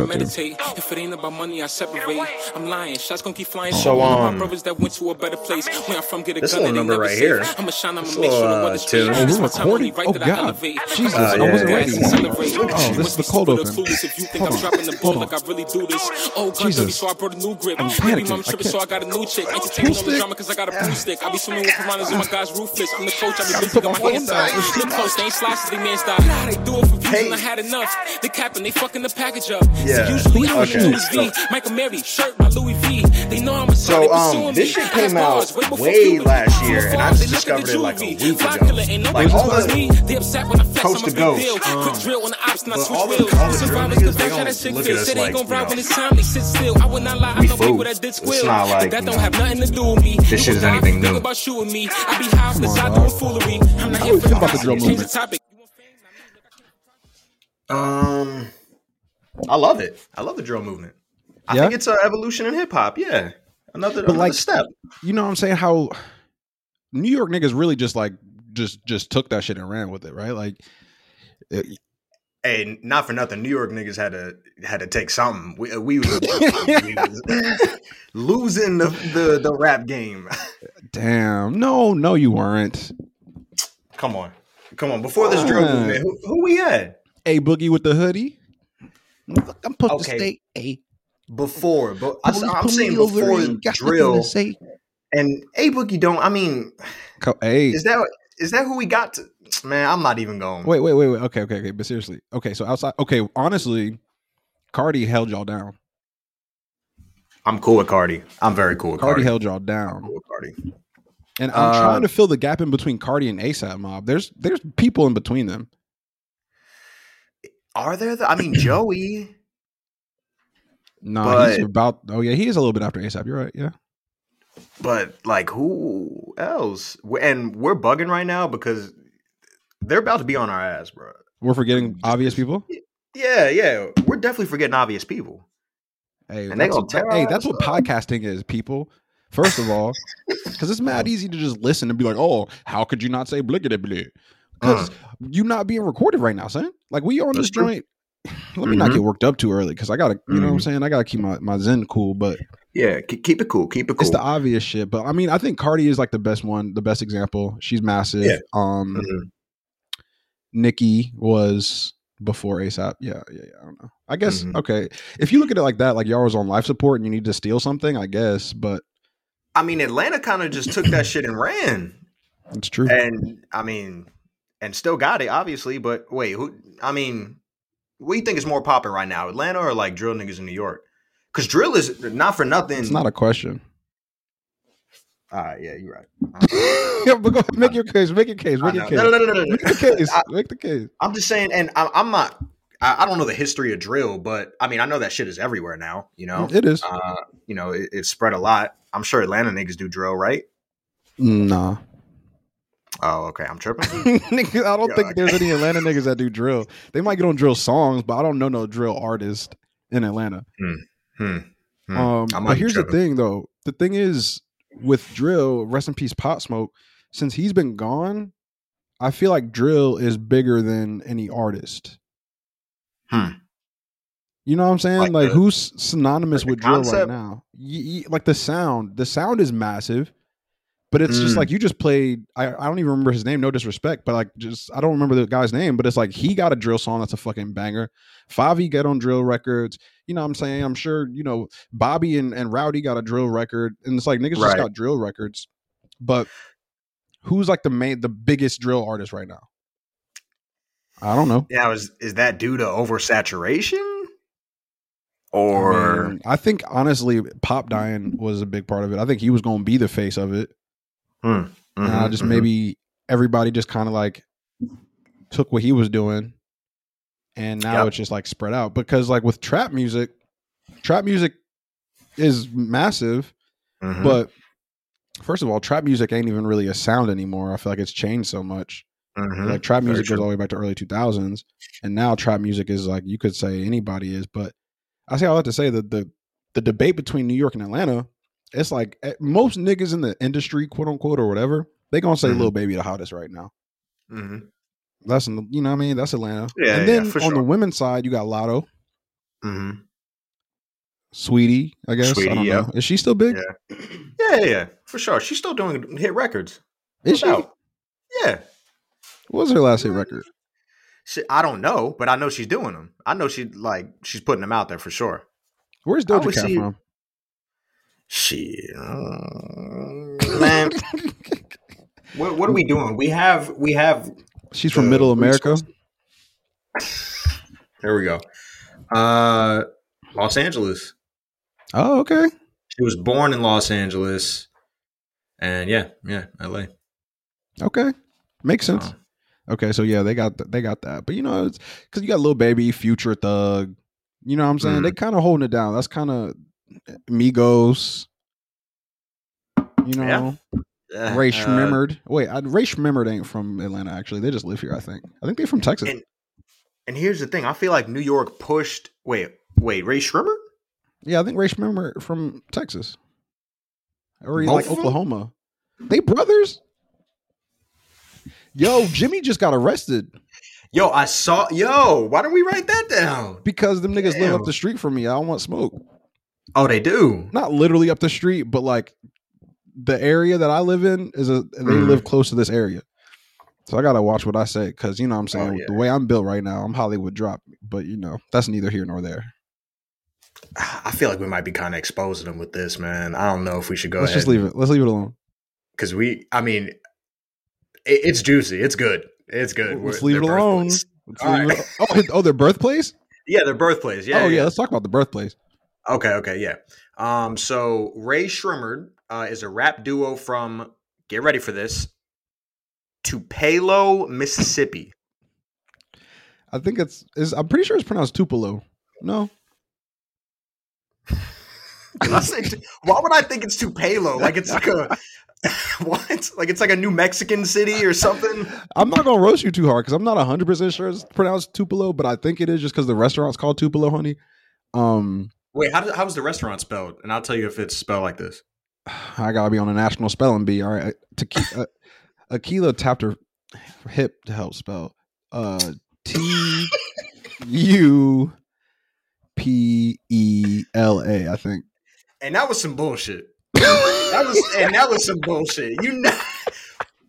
I so too. If it ain't about money, I separate. I'm lying. Shots gonna keep flying. So, um, my brothers that went to a better place. Where I'm from, get a this gun little number right here. I'ma shine, I'ma This make sure little, uh, tune. Oh, we're my time only recording? Oh, God. Jesus, Uh, I wasn't yeah. ready. Oh, this is the cold open. clueless if you think Hold on. Hold on. like I really do this. Oh, gun Jesus. dirty, so I brought a new grip. I'm panicking. I can't- so I got a new chick. Pool Entertaining all the drama cause I got a pool stick. I be swimming with piranhas and my guys ruthless. I'm the coach, I be Gotta busy my hands phone out. down. Slip close, they ain't slices, they die. Nah, they do it for views and I had enough. They capping, they fucking the package up. Yeah. So usually I'm Okay. in Louis V. Michael Mary, shirt by Louis V. They know I'm a So um, this shit came out way last year, and I just they look at discovered it like a week ago. Like, all touch the me. They upset when I flex, Coast I'm to big Ghost, deal. um, Quick drill on the ops, not but switch all the- wheels. all the drill Survivors, niggas, they don't that shit look feel. at us Say they like, gon' you ride know, time, they sit still. I would not lie, I we know people fools. that did It's not like, that you don't know, have nothing to do with me. this You shit is would anything think new. about shooting me. I be high off the Come on, side dog. doing foolery. I'm not How here you for about the drill Change the movement? topic. Um, I love it. I love the drill movement. I Yeah? think it's an evolution in hip hop. Yeah, another, another like- step. You know what I'm saying? How New York niggas really just like just just took that shit and ran with it, right? Like, eh, it- Hey, not for nothing. New York niggas had to had to take something. We we was, we was losing the, the the rap game. damn, no, no, you weren't. Come on, come on. Before this drill movement, who, who we had? A boogie with the hoodie. I'm supposed Okay. to stay a. Before, but I, I'm saying over, before ain't got nothing drill to say. and a boogie don't. I mean, Co- Hey, is that is that who we got? To, man, I'm not even going. wait, wait, wait, wait. Okay, okay, okay. But seriously, okay. So outside, okay. Honestly, Cardi held y'all down. I'm cool with Cardi. I'm very cool with Cardi Cardi. held y'all I'm down, cool with Cardi. and I'm Uh, trying to fill the gap in between Cardi and ASAP Mob. There's there's people in between them. Are there? The, I mean, Joey. No, he's about. Oh yeah, he is a little bit after ASAP. You're right. Yeah. But like, who else? And we're bugging right now because they're about to be on our ass, bro. We're forgetting obvious people. Yeah, yeah, we're definitely forgetting obvious people. Hey, And they that's gonna what, hey, that's what up. podcasting is, people. First of all, because it's mad easy to just listen and be like, "Oh, how could you not say blickety blick?" Because you not being recorded right now, son. Like we are on Uh. That's this joint. Let me not Mhm. get worked up too early because I gotta, you know what I'm Mhm. saying. I gotta keep my my zen cool, but Yeah, keep, it cool. Keep it cool. it's the obvious shit. But I mean, I think Cardi is like the best one, the best example. She's massive. Yeah. Um, Mhm. Nikki was before ASAP. Yeah, yeah, yeah. I don't know. I guess Mhm. okay. If you look at it like that, like y'all was on life support and you need to steal something, I guess. But I mean, Atlanta kind of just took that shit and ran, it's true. and I mean, and still got it, obviously. But wait, who? I mean, what do you think is more popping right now, Atlanta or like drill niggas in New York? Because drill is not for nothing. It's not a question. All right, yeah, you're right. yeah, but go ahead, make your case. Make your case. Make your case. No, no, no, no. Make the case. Make the case. I'm just saying, and I'm not. I, I don't know the history of drill, but I mean, I know that shit is everywhere now. You know, It is. uh, you know, it, it's spread a lot. I'm sure Atlanta niggas do drill, right? Nah. Oh, okay. I'm tripping. I don't Yeah, think okay. there's any Atlanta niggas that do drill. They might get on drill songs, but I don't know no drill artist in Atlanta. hmm. Hmm. Um, but here's the thing, though. The thing is, with drill, rest in peace, Pop Smoke. Since he's been gone, I feel like drill is bigger than any artist. Hmm. You know what I'm saying? Like Like, the- who's synonymous like with drill right now? Y- y- like the sound. The sound is massive, but it's just Mm. like you just played. I, I don't even remember his name. No disrespect, but like just I don't remember the guy's name. But it's like he got a drill song that's a fucking banger. Favi got on drill records. You know what I'm saying? I'm sure you know Bobby and, and Rowdy got a drill record, and it's like niggas just got drill records. But who's like the main, the biggest drill artist right now? I don't know. Now, is is that due to oversaturation, I or mean, I think honestly, Pop dying was a big part of it. I think he was going to be the face of it. Hmm. And I Mhm, just mhm. maybe everybody just kind of like took what he was doing, and now Yep. it's just like spread out. Because like with trap music, trap music is massive, Mhm. but first of all, trap music ain't even really a sound anymore. I feel like it's changed so much. Mhm. Like trap music goes all the way back to early two thousands, and now trap music is like you could say anybody is. But I say all that to say that the the debate between New York and Atlanta, it's like eh, most niggas in the industry, quote unquote, or whatever, they gonna say Mhm. "Lil Baby" the hottest right now. Mm-hmm. That's in the, you know what I mean. That's Atlanta. Yeah, and yeah, then for on the women's side, you got Latto. hmm Saweetie, I guess. I Saweetie, don't yeah. know. Is she still big? Yeah. Yeah, yeah, yeah, for sure. She's still doing hit records. Is she? Doubt. Yeah. What was her last hit record? She, I don't know, but I know she's doing them. I know she like she's putting them out there for sure. Where's I Doja Cat see- from? Shit, uh, man. what, what are we doing? We have we have She's from Middle America. There we go. Uh, Los Angeles. Oh, okay. She was born in Los Angeles, and yeah, yeah, L.A. Okay. Makes sense. Oh. Okay, so yeah, they got th- they got that. But you know, it's cuz you got Lil Baby, Future Thug. You know what I'm saying? Mm. They kind of holding it down. That's kind of Migos. You know, Uh, Ray uh, Wait, I, Rae Sremmurd ain't from Atlanta. Actually, they just live here. I think. I think they're from Texas. And- And here's the thing: I feel like New York pushed. Wait, wait, Rae Sremmurd? yeah, I think Rae Sremmurd from Texas, or he's like? Oklahoma. They brothers. Yo, Jimmy just got arrested Yo, I saw. Yo, why don't we write that down? because them niggas live up the street from me. I don't want smoke. Oh, they do. Not literally up the street, but like the area that I live in is a they Mhm. live close to this area. So I gotta watch what I say because you know what I'm saying Oh, yeah. the way I'm built right now, I'm Hollywood drop. But you know that's neither here nor there. I feel like we might be kind of exposing them with this, man. I don't know if we should go Let's ahead just leave it. Let's leave it alone. because we. I mean, it, it's juicy. It's good. It's good. Let's We're- leave it alone. Let's leave right. it- oh, oh, their birthplace. Yeah, their birthplace. Yeah. oh yeah, yeah. let's talk about the birthplace. Okay, okay, yeah. Um, so Rae Sremmurd uh, is a rap duo from get ready for this Tupelo, Mississippi. I think it's is. I'm pretty sure it's pronounced Tupelo. No, Did I say Tu- Why would I think it's Tupelo? Like it's like a what? Like it's like a New Mexican city or something? I'm not gonna roast you too hard because I'm not 100 percent sure it's pronounced Tupelo, but I think it is just because the restaurant's called Tupelo, honey. Um, Wait, how, how was the restaurant spelled? And I'll tell you if it's spelled like this. I gotta be on a national spelling bee. All right, Tequila, uh, Akeelah tapped her hip to help spell. Uh, T U P E L A. I think. And that was some bullshit. That was and that was some bullshit. You know,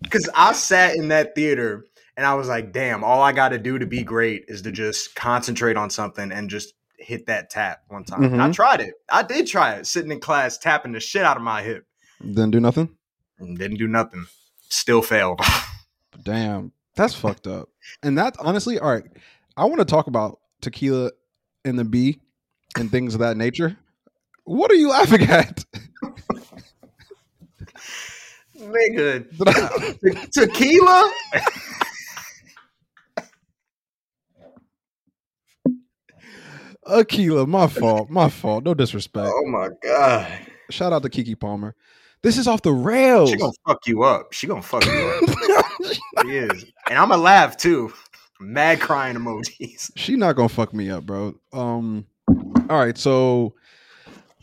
because I sat in that theater and I was like, "Damn! All I got to do to be great is to just concentrate on something and just hit that tap one time." And I mm-hmm. tried it. I did try it, sitting in class, tapping the shit out of my hip. Didn't do nothing. And didn't do nothing. Still failed. Damn, that's fucked up. And that honestly, all right. I want to talk about tequila and the bee and things of that nature. What are you laughing at? Nigga, Te- tequila. Akeelah, my fault, my fault. No disrespect. Oh my god, Shout out to Keke Palmer. This is off the rails. she gonna fuck you up. She gonna fuck you up. She is, and I'm gonna laugh too. Mad crying emojis. she not gonna fuck me up, bro. Um, all right. So,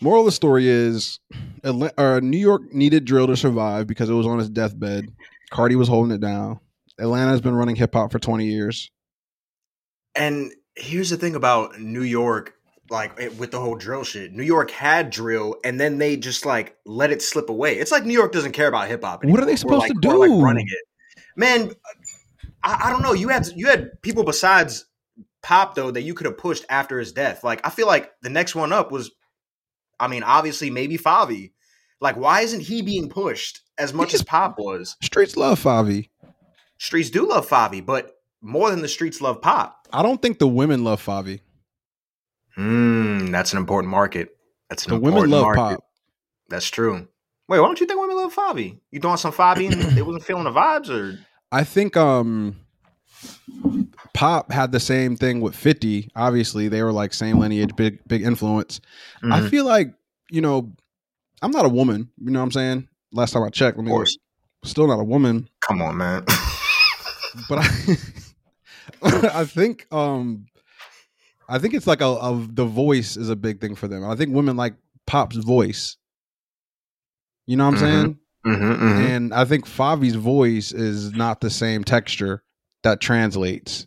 moral of the story is, Atla- uh, New York needed drill to survive because it was on its deathbed. Cardi was holding it down. Atlanta has been running hip hop for twenty years. And here's the thing about New York, like it- with the whole drill shit. New York had drill, and then they just like let it slip away. It's like New York doesn't care about hip hop. Anymore. What are they supposed like, to do? Like running it, man. I, I don't know. You had you had people besides Pop though that you could have pushed after his death. Like I feel like the next one up was, I mean, obviously maybe Favi. Like why isn't he being pushed as much as Pop was? Streets love Favi. Streets do love Favi, but more than the streets love Pop. I don't think the women love Favi. Hmm, that's an important market. That's an The important women love market. pop. That's true. Wait, why don't you think women love Favi? You doing some Favi and they wasn't feeling the vibes, or I think um Pop had the same thing with 50. Obviously, they were like same lineage, big big influence. Mm-hmm. I feel like, you know, I'm not a woman, you know what I'm saying? Last time I checked, let me still not a woman, Come on, man. but I I think um I think it's like a, a the voice is a big thing for them. I think women like Pop's voice. You know what I'm Mhm. saying? mm-hmm, And I think Favi's voice is not the same texture that translates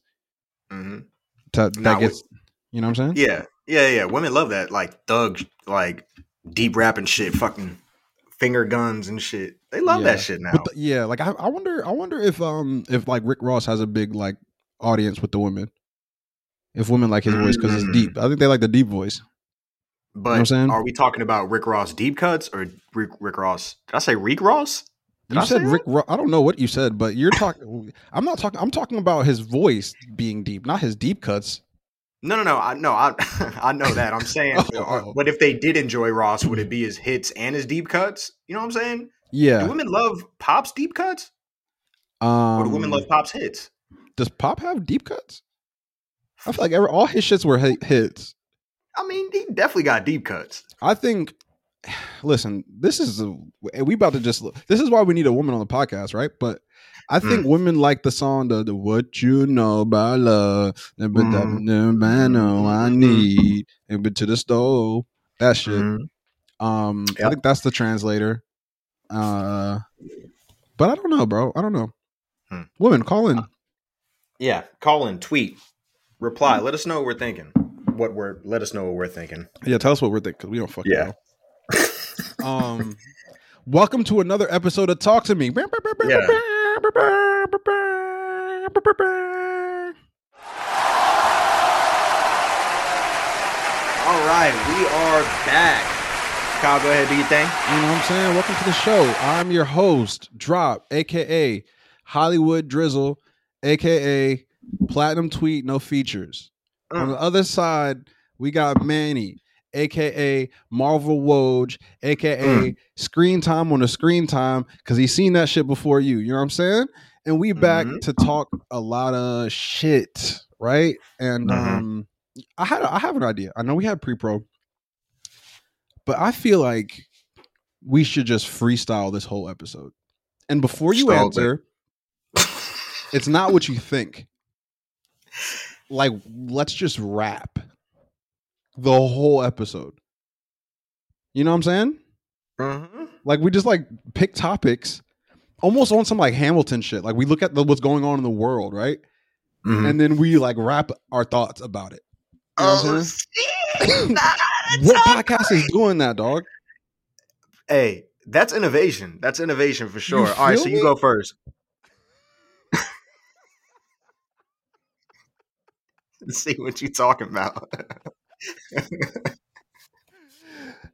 hmm to that Not gets you know what I'm saying? Yeah, Yeah, yeah. Women love that, like thug, like deep rap and shit, fucking finger guns and shit. They love Yeah. that shit now. But the- yeah, like I, I wonder, I wonder if um if like Rick Ross has a big like audience with the women. If women like his voice because it's deep, I think they like the deep voice. but I'm saying? are we talking about Rick Ross deep cuts or Rick, Rick Ross? Did I say Rick Ross? Did you I said? Rick. Ross. I don't know what you said, but you're talking. I'm not talking. I'm talking about his voice being deep, not his deep cuts. No, no, no. I no, I I know that. I'm saying, Oh, oh. but if they did enjoy Ross, would it be his hits and his deep cuts? You know what I'm saying? Yeah. Do women love Pop's deep cuts, or Um, do women love Pop's hits? Does Pop have deep cuts? I feel like every, all his shits were hits. I mean, he definitely got deep cuts. I think. Listen, this is a, we about to just. This is why we need a woman on the podcast, right? But I think Mm. women like the song the, the "What You Know About Love," but that Mm. the man know I need, and but to the stove. That shit. Mhm. Um, I think that's the translator. Uh, but I don't know, bro. I don't know. Hmm. Women, call in. Yeah, call in, tweet, reply. Let us know what we're thinking. What we're let us know what we're thinking. Yeah, tell us what we're thinking because we don't fucking Yeah. know. Um, welcome to another episode of Talk to Me. Yeah. All right, we are back. Kyle, go ahead, do your thing. You know what I'm saying? Welcome to the show. I'm your host, Drop, aka Hollywood Drizzle, aka Platinum Tweet, no features. On the other side, we got Manny, aka Marvel Woj, aka Screen Time on the Screen Time, because he's seen that shit before you. You know what I'm saying? And we back Mhm. to talk a lot of shit, right? And Mhm. um, I had I have an idea. I know we had pre-pro, but I feel like we should just freestyle this whole episode. And before you answer. it. It's not what you think. Like, let's just wrap the whole episode. You know what I'm saying? Mhm. Like, we just like pick topics, almost on some like Hamilton shit. Like, we look at the, what's going on in the world, right? Mhm. And then we like wrap our thoughts about it. You know what Oh. Nah, What podcast is doing that, dog? Hey, that's innovation. That's innovation for sure. All right, so me? you go first. See what you talking about.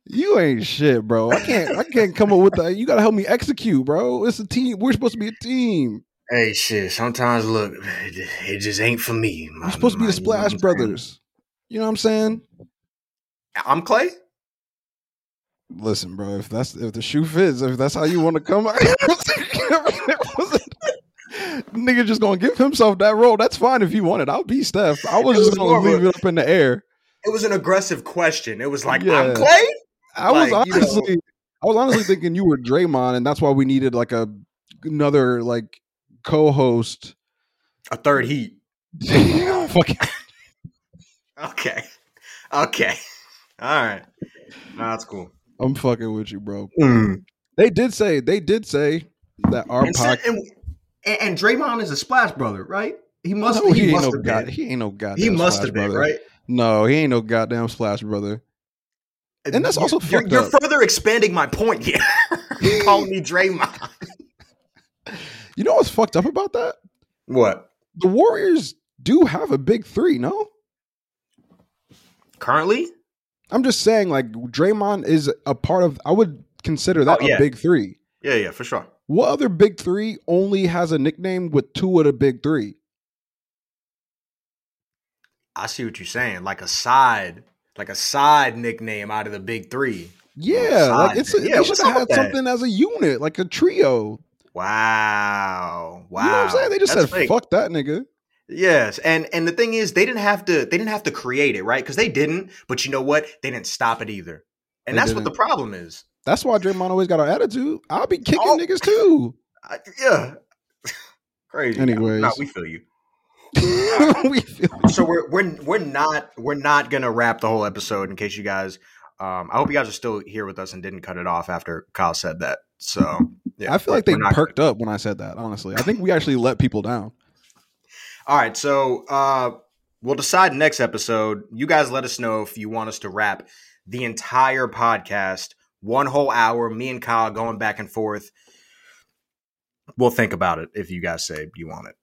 You ain't shit, bro. I can't. I can't come up with that. You gotta help me execute, bro. It's a team. We're supposed to be a team. hey, shit. Sometimes look, it, it just ain't for me. We're supposed to be the Splash Brothers. You know what I'm saying? I'm Clay. Listen, bro. If that's if the shoe fits, if that's how you want to come out, nigga just gonna give himself that role. That's fine if you want it. I'll be Steph. I was It just gonna leave it up in the air. It was an aggressive question. It was like, Yeah. I'm Clay. I was Like, you know- honestly, I was honestly thinking you were Draymond, and that's why we needed like a another like co-host. A third heat. Oh, fucking Okay. Okay. All right. Nah, that's cool. I'm fucking with you, bro. Mm. They did say they did say that our podcast. And, and, Draymond is a Splash brother, right? He must. Oh, no, he, he, ain't must no have god. been. He ain't no goddamn. He must Splash have been, brother. right? No, he ain't no goddamn splash brother. And that's also you're, you're further expanding my point here. Calling me Draymond. You know what's fucked up about that? What? The Warriors do have a big three. No, Currently? I'm just saying like Draymond is a part of. I would consider that Oh, yeah. a big three. Yeah, yeah, for sure. What other big three only has a nickname with two of the big three? I see what you're saying. Like a side, like a side nickname out of the big three. Yeah, like it's a. Yeah, they should have had something as a unit, like a trio. Wow. Wow. You know what I'm saying? They just That's said, fake. "Fuck that nigga." Yes, and and the thing is, they didn't have to. They didn't have to create it, right? Because they didn't. But you know what? They didn't stop it either. And They that's what the problem is. That's why Draymond always got an attitude. I'll be kicking Oh. niggas too. I, yeah. Crazy. Anyways. no, we feel you. we feel So we're we're we're not we're not gonna wrap the whole episode in case you guys. Um, I hope you guys are still here with us and didn't cut it off after Kyle said that. So yeah, I feel like they perked up when I said that. Honestly, I think we actually let people down. All right, so uh, we'll decide next episode. You guys let us know if you want us to wrap the entire podcast, one whole hour, me and Kyle going back and forth. We'll think about it if you guys say you want it.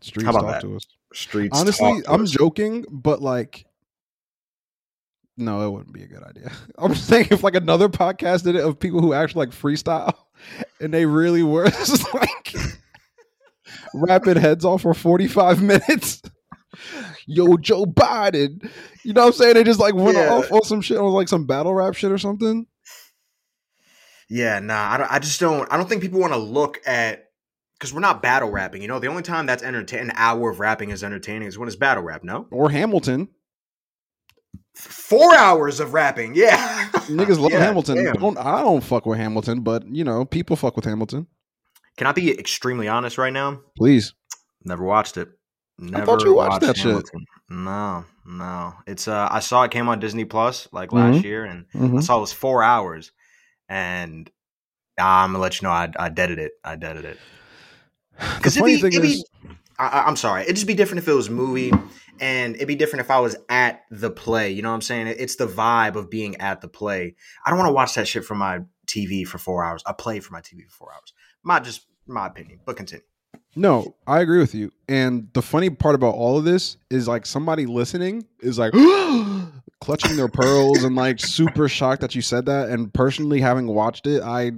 Streets talk that? to us. Streets. Honestly, talk to I'm us. joking, but like, no, it wouldn't be a good idea. I'm just saying if like another podcast did it of people who actually like freestyle, and they really were just like rapping heads off for 45 minutes. Yo, Joe Biden. You know what I'm saying? They just like went Yeah. off on some shit on like some battle rap shit or something. Yeah, nah, I, don't, I just don't. I don't think people want to look at because we're not battle rapping. You know, the only time that's entertain an hour of rapping is entertaining is when it's battle rap. No, Or Hamilton. four hours of rapping. Yeah, Niggas love Yeah, Hamilton. damn. Don't, I don't fuck with Hamilton, but you know, people fuck with Hamilton. Can I be extremely honest right now? Please. Never watched it. Never thought you watched that shit. No, no. It's uh I saw it came on Disney Plus like last Mhm. year and Mhm. I saw it was four hours and ah, I'm gonna let you know I I deaded it. I deaded it. Because it'd be, it'd is, be I, I'm sorry. It'd just be different if it was a movie and it'd be different if I was at the play. You know what I'm saying? It's the vibe of being at the play. I don't want to watch that shit from my TV for four hours. I play for my TV for four hours. My just my opinion, but continue. No, I agree with you. And the funny part about all of this is like somebody listening is like clutching their pearls and like super shocked that you said that. And personally, having watched it, I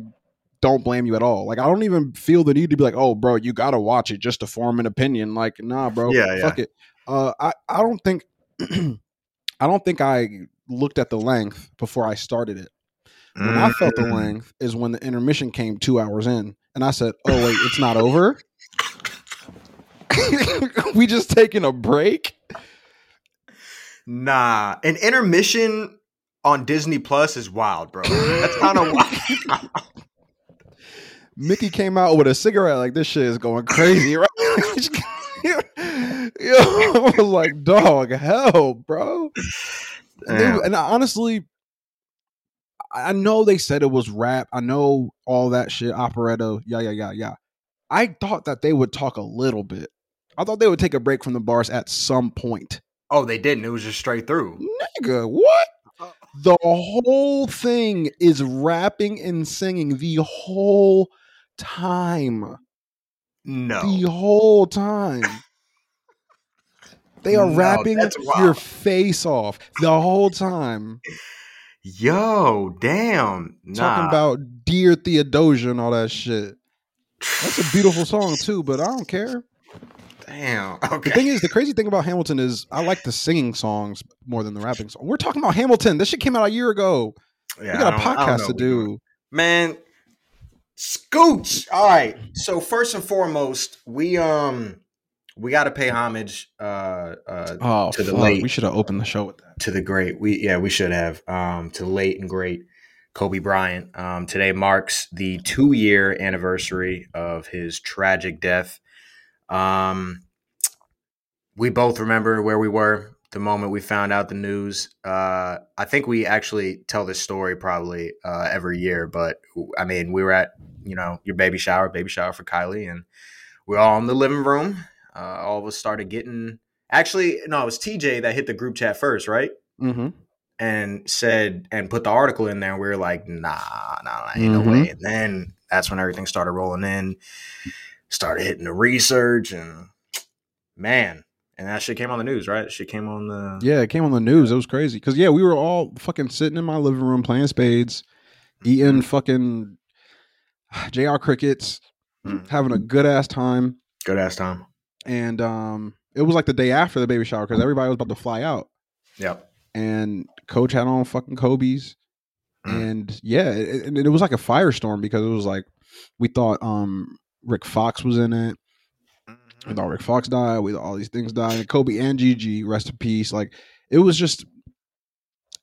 don't blame you at all. Like, I don't even feel the need to be like, oh, bro, you got to watch it just to form an opinion. Like, nah, bro, Yeah, yeah. fuck it. Uh, I, I don't think, I don't think I looked at the length before I started it. When I felt the Mm. length is when the intermission came two hours in, and I said, "Oh wait, it's not over. we just taking a break." Nah, an intermission on Disney Plus is wild, bro. That's kind of wild. Mickey came out with a cigarette like this shit is going crazy, right? Yo, I was like, "Dog, hell, bro." And, they- and honestly, I I know they said it was rap. I know all that shit, operetta, yeah, yeah, yeah, yeah. I thought that they would talk a little bit. I thought they would take a break from the bars at some point. Oh, they didn't. It was just straight through. Nigga, what? Uh, the whole thing is rapping and singing the whole time. No. The whole time. They are No, rapping your face off the whole time. Yo, damn. Nah. Talking about Dear Theodosia and all that shit. That's a beautiful song too, but I don't care. Damn. Okay. The thing is, the crazy thing about Hamilton is I like the singing songs more than the rapping song. We're talking about Hamilton. This shit came out a year ago. Yeah, we got a don't- I don't know podcast to what we're doing. do. Man, Scooch. All right. So first and foremost, we um we got to pay homage uh uh Oh, To the fuck. late. we should have opened the show with that. to the great. We yeah, we should have um to the late and great Kobe Bryant. Um today marks the 2-year anniversary of his tragic death. Um we both remember where we were the moment we found out the news. Uh I think we actually tell this story probably uh every year, but I mean, we were at, you know, your baby shower, baby shower for Kylie and we are all in the living room. Uh, all of us started getting actually no, it was TJ that hit the group chat first, right? Mm-hmm. and said and put the article in there. And we were like, nah, nah, ain't no Mhm. way. And then that's when everything started rolling in, started hitting the research, and man, and that shit came on the news, right? Shit came on the Yeah, it came on the news. It was crazy because yeah, we were all fucking sitting in my living room playing spades, Mm-hmm. eating fucking Jr. crickets, Mm. having a good ass time, good ass time. and um, it was like the day after the baby shower because everybody was about to fly out, Yep. and Coach had on fucking Kobe's, Mm. and yeah, it, it, it was like a firestorm because it was like we thought um Rick Fox was in it. We thought Rick Fox died. We thought all these things died. And Kobe and Gigi, rest in peace. Like it was just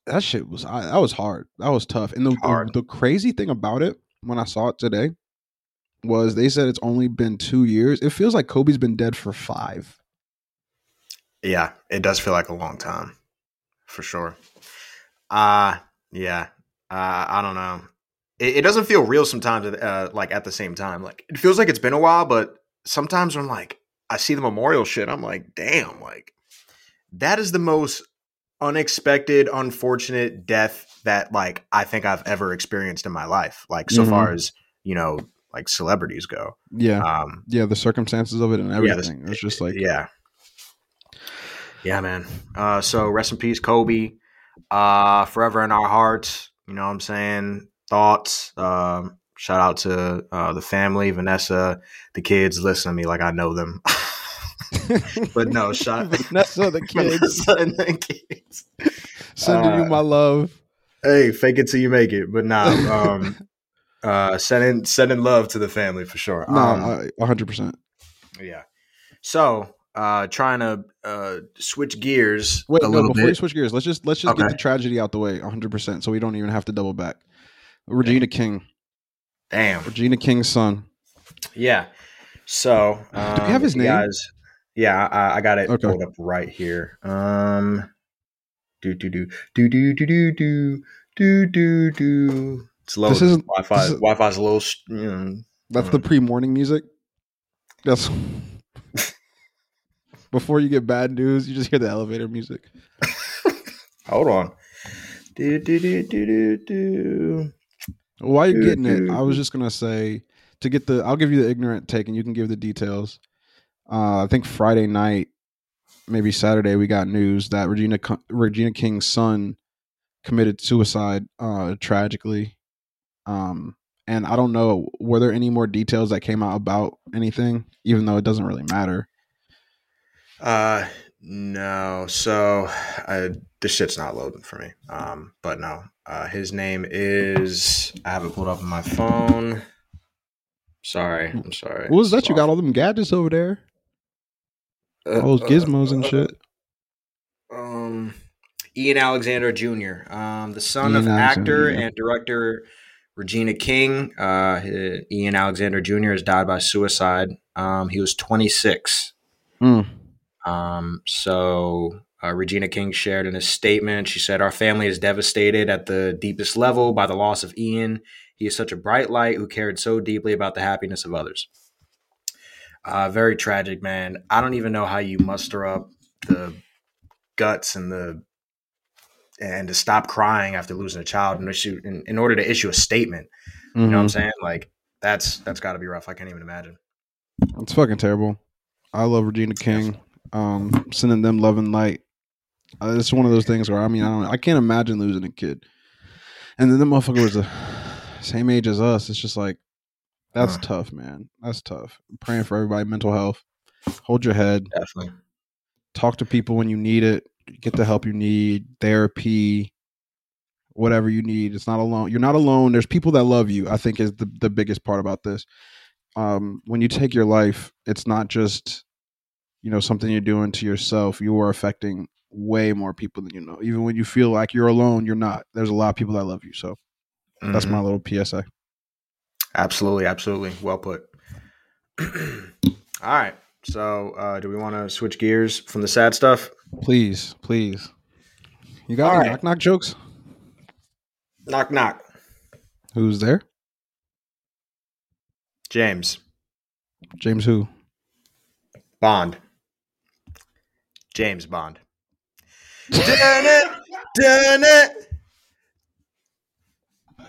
that shit was I, that was hard. That was tough. And the, the the crazy thing about it when I saw it today was they said it's only been two years. It feels like Kobe's been dead for five. Yeah, it does feel like a long time, for sure. Uh yeah. Uh, I don't know. It, it doesn't feel real sometimes. Uh, like at the same time, like it feels like it's been a while, but sometimes I'm like, I see the memorial shit. I'm like, damn, like that is the most unexpected, unfortunate death that like I think I've ever experienced in my life. Like so Mhm. far as you know, like celebrities go. Yeah, Um, yeah, the circumstances of it and yeah, everything. it's just like yeah, yeah, man. Uh, so rest in peace, Kobe. Uh, forever in our hearts. You know what I'm saying? Thoughts. Um, shout out to uh, the family, Vanessa, the kids. Listen to me like I know them. but no, shout Vanessa, the kids, Vanessa and the kids. sending Uh, you my love. Hey, fake it till you make it. But nah, um, uh, sending sending love to the family for sure. No, Um, hundred percent. yeah. So, uh, trying to uh switch gears Wait, a no, before you switch gears, let's just let's just get the tragedy out the way, hundred percent, so we don't even have to double back. Regina King, Damn. Regina King's son. Yeah. So, um, Do we have his name? Guys, yeah, I, I got it Okay. pulled up right here. Um, do do do do do do do do do do do. It's low. This isn't- Wi-Fi. this is- Wi-Fi's a little. You know, That's the pre-morning music. That's before you get bad news. You just hear the elevator music. hold on. Do do do do do do. While you're Doo, getting it, I was just gonna say to get the. I'll give you the ignorant take, and you can give the details. Uh, I think Friday night, maybe Saturday, we got news that Regina Regina King's son committed suicide uh, tragically. Um, and I don't know were there any more details that came out about anything, even though it doesn't really matter. Uh, no. So, I, this shit's not loading for me. Um, but no. Uh, his name is. I have it pulled up on my phone. Sorry, I'm sorry. What was that? You got all them gadgets over there, Uh, all those uh, gizmos and uh, shit. Um, Ian Alexander Jr., um, the son Ian of Alexander, actor yeah. and director Regina King. Uh, Ian Alexander Jr. has died by suicide. Um, he was 26. Mm. Um, so uh, Regina King shared in a statement. She said, "Our family is devastated at the deepest level by the loss of Ian. He is such a bright light who cared so deeply about the happiness of others." Uh, very tragic, man. I don't even know how you muster up the guts and the and to stop crying after losing a child and issue in, in order to issue a statement. You know what I'm Mhm. saying? Like that's that's got to be rough. I can't even imagine. It's fucking terrible. I love Regina King. Um, sending them love and light. Uh, it's one of those things where I mean I don't I can't imagine losing a kid, and then the motherfucker was the same age as us. It's just like that's Uh. tough, man. That's tough. I'm praying for everybody mental health. Hold your head. Definitely. Talk to people when you need it. Get the help you need. Therapy. Whatever you need. It's not alone. You're not alone. There's people that love you. I think is the the biggest part about this. Um, when you take your life, it's not just you know something you're doing to yourself you are affecting way more people than you know even when you feel like you're alone you're not there's a lot of people that love you so that's Mhm. my little psa Absolutely, absolutely. Well put. All right. So, uh, do we want to switch gears from the sad stuff? please please you got right. knock knock jokes Knock, knock. who's there James james who Bond. James Bond. Dun it, dun it,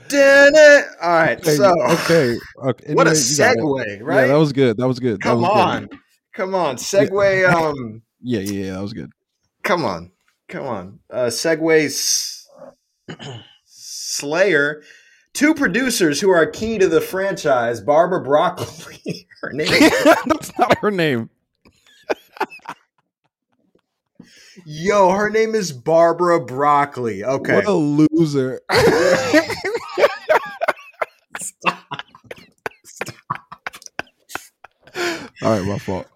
dun it. All right. Hey, So, okay okay what a Anyway, got it. segue, right? yeah that was good that was good that Come was on, good. come on. Segue. Um, yeah yeah yeah that was good come on, come on. Uh, segue s- Slayer. Two producers who are key to the franchise, Barbara Broccoli. Her name. that's not her name Yo, her name is Barbara Broccoli. Okay. what a loser all right my fault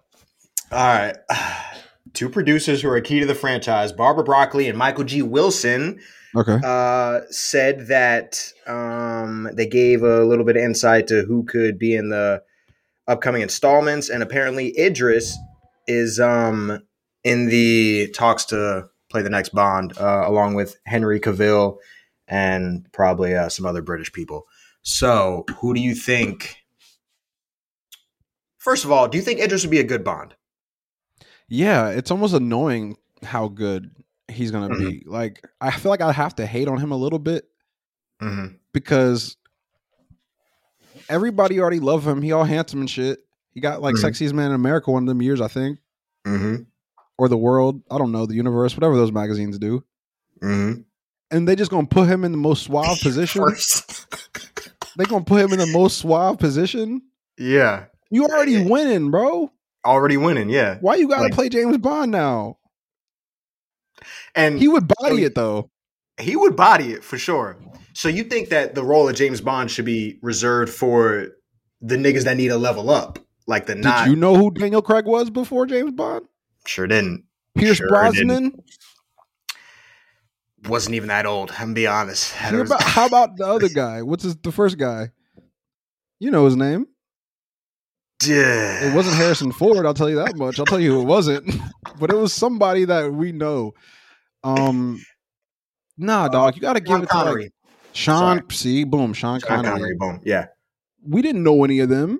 All right. Two producers who are key to the franchise, Barbara Broccoli and Michael G. Wilson, okay uh, said that um, they gave a little bit of insight to who could be in the upcoming installments, and apparently Idris is um, in the talks to play the next Bond, uh, along with Henry Cavill and probably uh, some other British people. So, who do you think? First of all, do you think Idris would be a good Bond? Yeah, it's almost annoying how good he's gonna Mhm. be. Like I feel like I have to hate on him a little bit Mhm. because everybody already love him. He all handsome and shit. He got like Mhm. sexiest man in America one of them years, I think, Mhm. Or the world. I don't know the universe, whatever those magazines do. Mhm. And they just gonna put him in the most suave position. They gonna put him in the most suave position. yeah. You already winning, bro. Already winning. Yeah. Why you gotta Like- play James Bond now? And He would body So- it though. he would body it for sure. So you think that the role of James Bond should be reserved for the niggas that need to level up, like the Did not? you know who Daniel Craig was before James Bond? Sure didn't. Pierce Sure Brosnan. Wasn't even that old. I'm gonna be honest. How about, how about the other guy? What's his, the first guy? You know his name. Yeah. It wasn't Harrison Ford. I'll tell you that much. I'll tell you who it wasn't, but it was somebody that we know. Um, nah, dog, you got to give Sean it to like. Sean. See, boom, Sean, Sean Connery. Connery. Boom. Yeah. We didn't know any of them.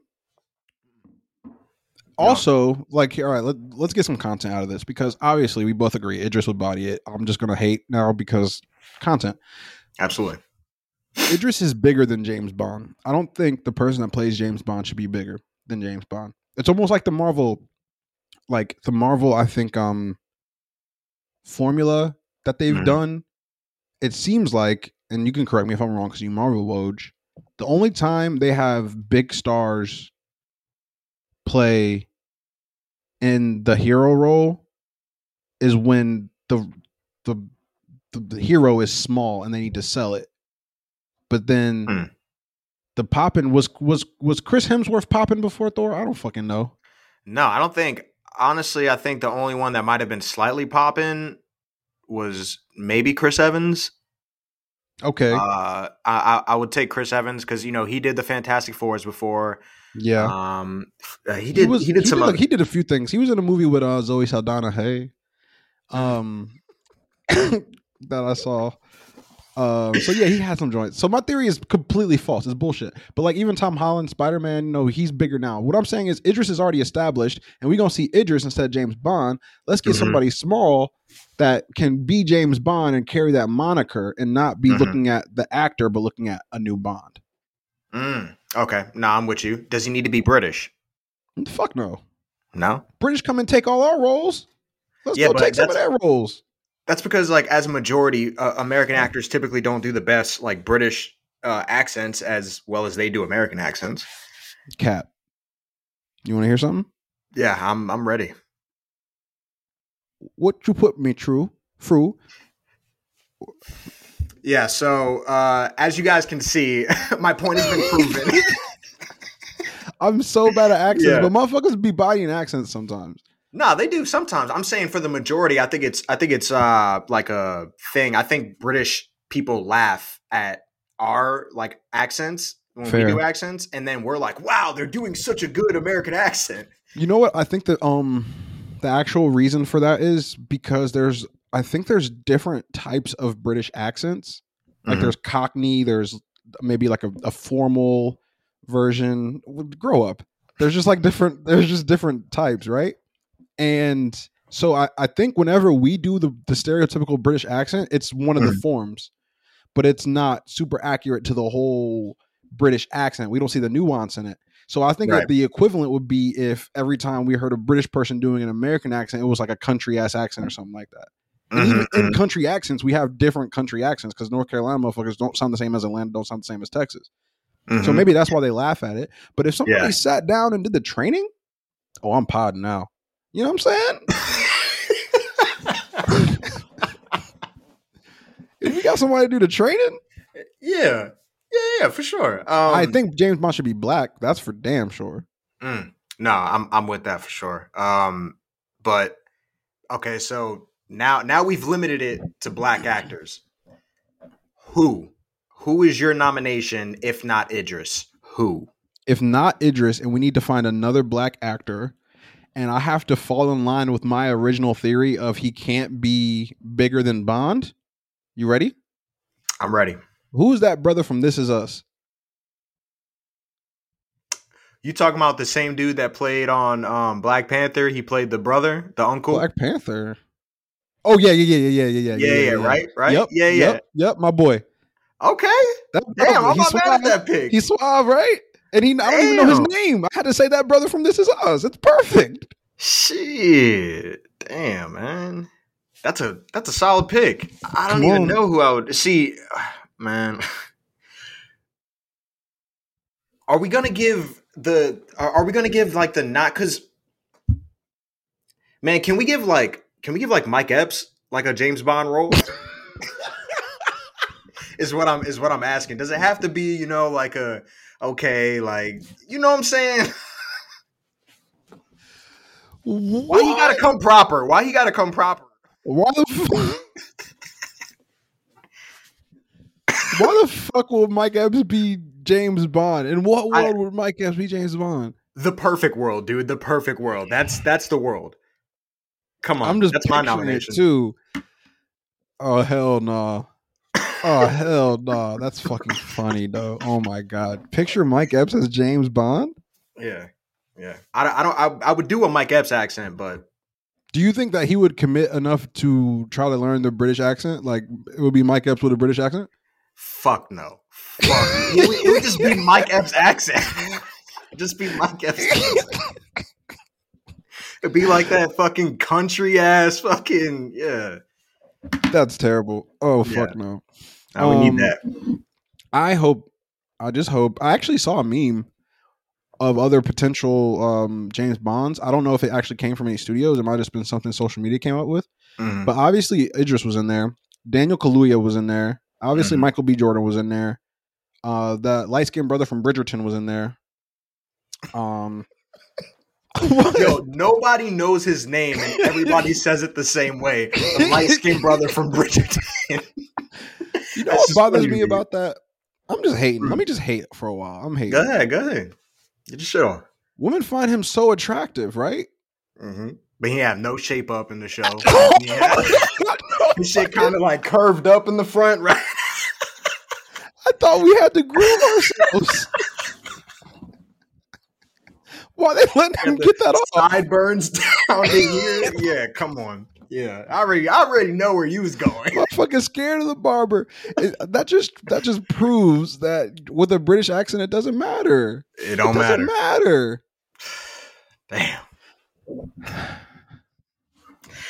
Also, like, all right, let, let's get some content out of this because obviously we both agree Idris would body it. I'm just gonna hate now because content. Absolutely. Idris is bigger than James Bond. I don't think the person that plays James Bond should be bigger than James Bond. It's almost like the Marvel, like the Marvel. I think um formula that they've Mhm. done. It seems like, and you can correct me if I'm wrong because you Marvel Woj. The only time they have big stars play in the hero role is when the the the, the hero is small and they need to sell it. But then Hmm. the poppin was was was Chris Hemsworth popping before Thor? I don't fucking know. No, I don't think. Honestly, I think the only one that might have been slightly popping was maybe Chris Evans. Okay, Uh, I, I I would take Chris Evans because you know he did the Fantastic Fours before. Yeah. Um, uh, he did. He, did some. like, other- he did a few things. He was in a movie with uh, Zoe Saldana. Hey, um, that I saw. Um, so yeah, he had some joints. So my theory is completely false. It's bullshit. But like even Tom Holland, Spider Man, you know, he's bigger now. What I'm saying is Idris is already established, and we're gonna see Idris instead of James Bond. Let's get Mhm. somebody small that can be James Bond and carry that moniker, and not be Mhm. looking at the actor, but looking at a new Bond. Mm, okay, no, I'm with you. Does he need to be British? Fuck no. No, British come and take all our roles. Let's Yeah, go take some of their roles. that's because like as a majority, uh, American actors typically don't do the best like British uh, accents as well as they do American accents. Cap. You want to hear something? Yeah, I'm I'm ready. What you put me through? Through. Yeah, so uh, as you guys can see, my point has been proven. I'm so bad at accents, Yeah. but motherfuckers be bodying accents sometimes. no, they do sometimes. I'm saying for the majority, I think it's I think it's uh like a thing. I think British people laugh at our like accents when Fair. we do accents, and then we're like, "Wow, they're doing such a good American accent." You know what? I think that um the actual reason for that is because there's I think there's different types of British accents. Like Mhm. there's Cockney, there's maybe like a, a formal version. Grow up. There's just like different. There's just different types, right? And so I, I think whenever we do the the stereotypical British accent, it's one of the forms, but it's not super accurate to the whole British accent. We don't see the nuance in it. So I think Right. that the equivalent would be if every time we heard a British person doing an American accent, it was like a country ass accent or something like that. And even Mhm, in country accents, we have different country accents because North Carolina motherfuckers don't sound the same as Atlanta, don't sound the same as Texas. mhm, So maybe that's why they laugh at it. But if somebody Yeah. sat down and did the training, oh, I'm podding now. You know what I'm saying? if we got somebody to do the training, yeah, yeah, yeah, for sure. Um, I think James Bond should be black. That's for damn sure. Mm, no, I'm I'm with that for sure. Um, but okay, so now now we've limited it to black actors. Who who is your nomination if not Idris? Who? If not Idris, and we need to find another black actor, and I have to fall in line with my original theory of he can't be bigger than Bond. You ready? I'm ready. Who's that brother from This Is Us? You talking about the same dude that played on um, Black Panther? He played the brother, the uncle. Black Panther. Oh yeah, yeah, yeah, yeah, yeah, yeah, Yeah, yeah, right, right. Yep, yeah, yeah. Yep, yep, my boy. Okay. That Damn, I'm not mad at that pick. He's suave, right? And he, I don't even know his name. I had to say that brother from This Is Us. It's perfect. Shit. Damn, man. That's a that's a solid pick. I don't Come even on. know who I would see. Man. Are we gonna give the are, are we gonna give like the not cause man, can we give like can we give like Mike Epps like a James Bond role? is what I'm is what I'm asking. Does it have to be, you know, like a okay, like you know what I'm saying? Why he gotta come proper? Why he gotta come proper? Why the fuck? Why the fuck will Mike Epps be James Bond? In what I- world would Mike Epps be James Bond? The perfect world, dude. The perfect world. That's that's the world. Come on, I'm just that's my nomination. too. Oh hell no! Oh hell no! That's fucking funny though. Oh my god! Picture Mike Epps as James Bond. Yeah, yeah. I, don't- I don't. I, I would do a Mike Epps accent, but Do you think that he would commit enough to try to learn the British accent? Like it would be Mike Epps with a British accent? fuck no. Fuck. it, would, it would just be Mike Epps accent. just be Mike Epps. It'd be like that fucking country ass fucking yeah. That's terrible. Oh Yeah. fuck no! I would Um, need that. I hope. I just hope. I actually saw a meme of other potential um, James Bonds. I don't know if it actually came from any studios. It might have just been something social media came up with. Mhm. But obviously, Idris was in there. Daniel Kaluuya was in there. Obviously, Mhm. Michael B. Jordan was in there. Uh, the light skinned brother from Bridgerton was in there. Um, Yo, nobody knows his name, and everybody says it the same way. The light skinned brother from Bridgerton. you know what bothers me about that? I'm just hating. Let me just hate for a while. I'm hating. Go ahead, go ahead. Get your shit on. Women find him so attractive, right? hmm But he had no shape up in the show. Yeah. His shit kind of like curved up in the front, right? I thought we had to groom ourselves. Why they letting him get that off? Sideburns down to here. Yeah, come on. Yeah, I already, I already know where you was going. I'm fucking scared of the barber. It- that just that just proves that with a British accent, it doesn't matter. It it don't doesn't matter. matter. Damn.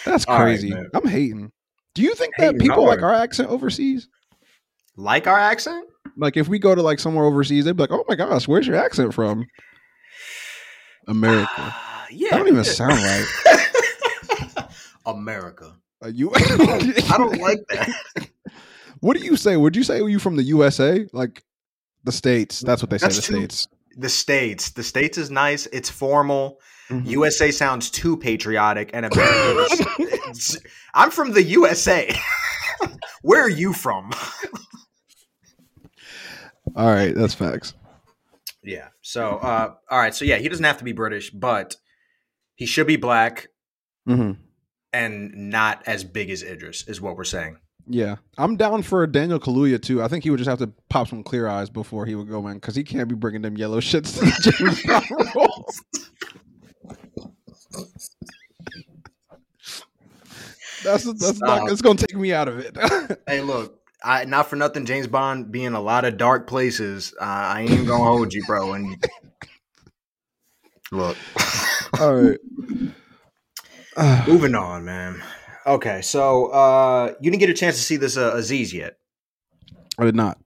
That's crazy. man. I'm hating. Do you think that Hating people like our accent overseas? Like our accent? Like if we go to like somewhere overseas, they'd be like, "Oh my gosh, where's your accent from?" America. Uh, yeah. That don't even sound right. America. Are you? I don't like that. What do you say? Would you say you from the USA? Like the states? That's what they say. That's the too- states. The states. The states is nice. It's formal. Mhm. USA sounds too patriotic, and America. is- I'm from the USA. Where are you from? All right, that's facts. Yeah. So, uh, all right. So yeah, he doesn't have to be British, but he should be black hmm and not as big as Idris, is what we're saying. Yeah, I'm down for Daniel Kaluuya too. I think he would just have to pop some clear eyes before he would go in because he can't be bringing them yellow shits to the James Bond roles. That's that's not. It's gonna take me out of it. Hey, look. I, not for nothing, James Bond being a lot of dark places. Uh, I ain't even gonna hold you, bro. And look, All right. Moving on, man. Okay, so uh, you didn't get a chance to see this uh, Aziz yet. I did not.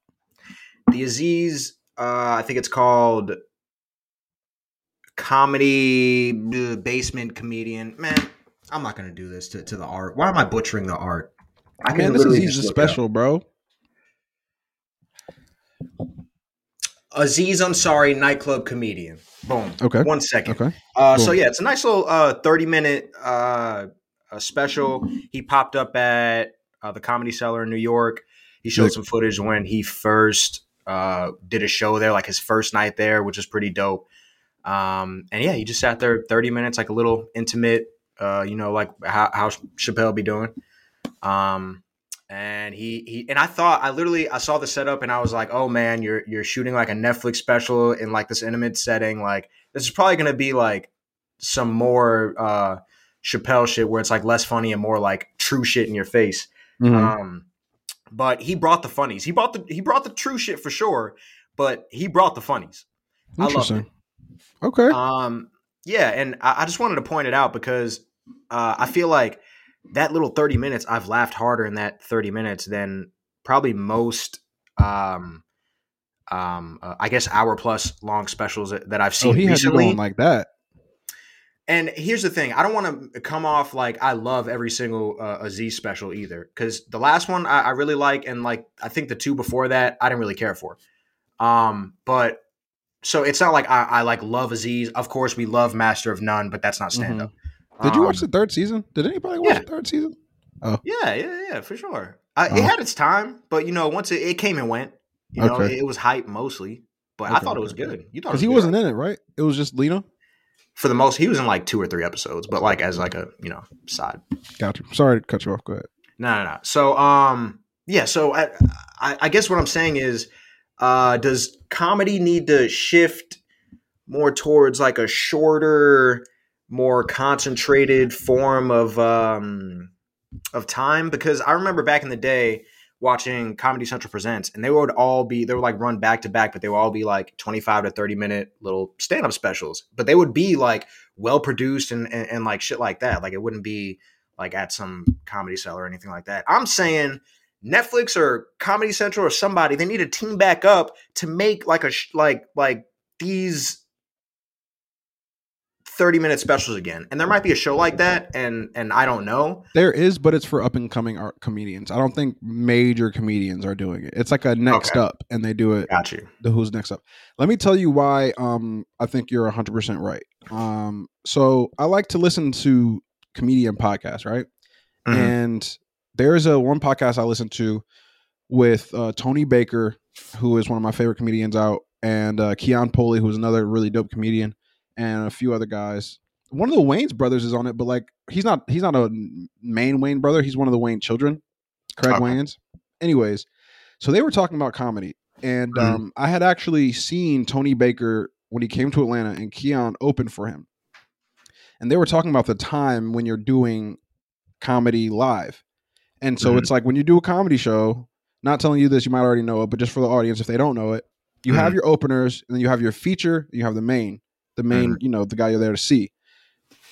The Aziz, uh, I think it's called comedy uh, basement comedian. Man, I'm not gonna do this to, to the art. Why am I butchering the art? I Man, this is literally he's just just look it up. special, bro. Aziz Ansari, nightclub comedian. Boom. Okay. One second. Okay. Uh, so yeah, it's a nice little uh, 30 minute uh, special. He popped up at uh, the Comedy Cellar in New York. He showed some footage when he first uh, did a show there, like his first night there, which is pretty dope. Um, and yeah, he just sat there 30 minutes, like a little intimate, uh, you know, like how, how Chappelle be doing. Um, and he he and I thought I literally I saw the setup and I was like, oh man, you're you're shooting like a Netflix special in like this intimate setting. Like this is probably gonna be like some more uh Chappelle shit where it's like less funny and more like true shit in your face. Mhm. Um, but he brought the funnies. He brought the he brought the true shit for sure. But he brought the funnies. Interesting. Okay. Um, yeah, and I, I just wanted to point it out because uh, I feel like that little thirty minutes, I've laughed harder in that thirty minutes than probably most. Um, um, uh, I guess hour plus long specials that, I've so seen he recently. going like that. And here's the thing: I don't want to come off like I love every single uh, Aziz special either, because the last one I, I really like, and like I think the two before that I didn't really care for. Um, but so it's not like I, I like love Aziz. Of course, we love Master of None, but that's not stand up. Did you watch Um, the third season? Did anybody watch yeah. the third season? Oh, yeah, yeah, yeah, for sure. I, Oh. It had its time, but you know, once it, it came and went, you know, it, it was hype mostly. But I Okay, thought it was okay, good. You thought Because he was wasn't in it, right? It was just Lena. for the most. He was in like two or three episodes, but like as like a you know side. Got you. Sorry to cut you off. Go ahead. No, no, no. So, um, yeah. So, I, I, I guess what I'm saying is, uh, does comedy need to shift more towards like a shorter, more concentrated form of um of time? Because I remember back in the day watching Comedy Central presents, and they would all be they would like run back to back, but they would all be like 25 to 30 minute little stand up specials. But they would be like well produced and, and and like shit like that. Like it wouldn't be like at some comedy cell or anything like that. I'm saying Netflix or Comedy Central or somebody they need to team back up to make like a like like these 30 minute specials again. And there might be a show like that and and I don't know. There is, but it's for up and coming art comedians. I don't think major comedians are doing it. It's like a next Okay. up, and they do it. Got you. The who's next up. Let me tell you why. Um, I think you're 100 percent right. Um, so I like to listen to comedian podcasts, right? Mhm. And there's a one podcast I listen to with uh, Tony Baker, who is one of my favorite comedians out, and uh, Keon Polee, who's another really dope comedian, and a few other guys. One of the Wayans brothers is on it, but like he's not he's not a main Wayans brother. He's one of the Wayne children, Craig Okay. Wayans. Anyways, so they were talking about comedy, and Mhm. um, I had actually seen Tony Baker when he came to Atlanta, and Keon opened for him, and they were talking about the time when you're doing comedy live. And so Mhm. it's like when you do a comedy show, not telling you this, you might already know it, but just for the audience, if they don't know it, you have your openers and then you have your feature, and you have the main, the main, mm-hmm. you know, the guy you're there to see.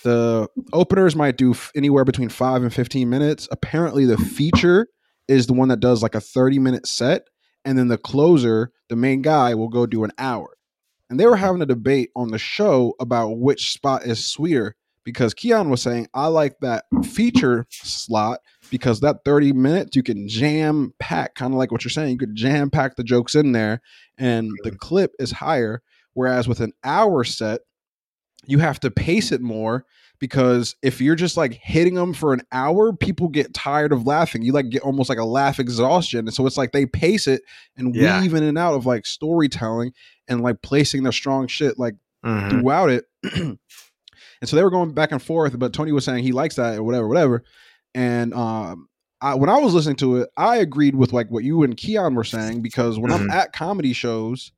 The openers might do f- anywhere between five and 15 minutes. Apparently, the feature is the one that does like a 30 minute set. And then the closer, the main guy, will go do an hour. And they were having a debate on the show about which spot is sweeter because Keon was saying, I like that feature slot because that 30 minutes you can jam pack, kind of like what you're saying. You could jam pack the jokes in there and the clip is higher. Whereas with an hour set, you have to pace it more because if you're just like hitting them for an hour, people get tired of laughing. You like get almost like a laugh exhaustion. And so it's like they pace it and Yeah. weave in and out of like storytelling and like placing their strong shit like Mhm. throughout it. and so they were going back and forth, but Tony was saying he likes that or whatever, whatever. And um, I, when I was listening to it, I agreed with like what you and Keon were saying because when I'm Mhm. at comedy shows,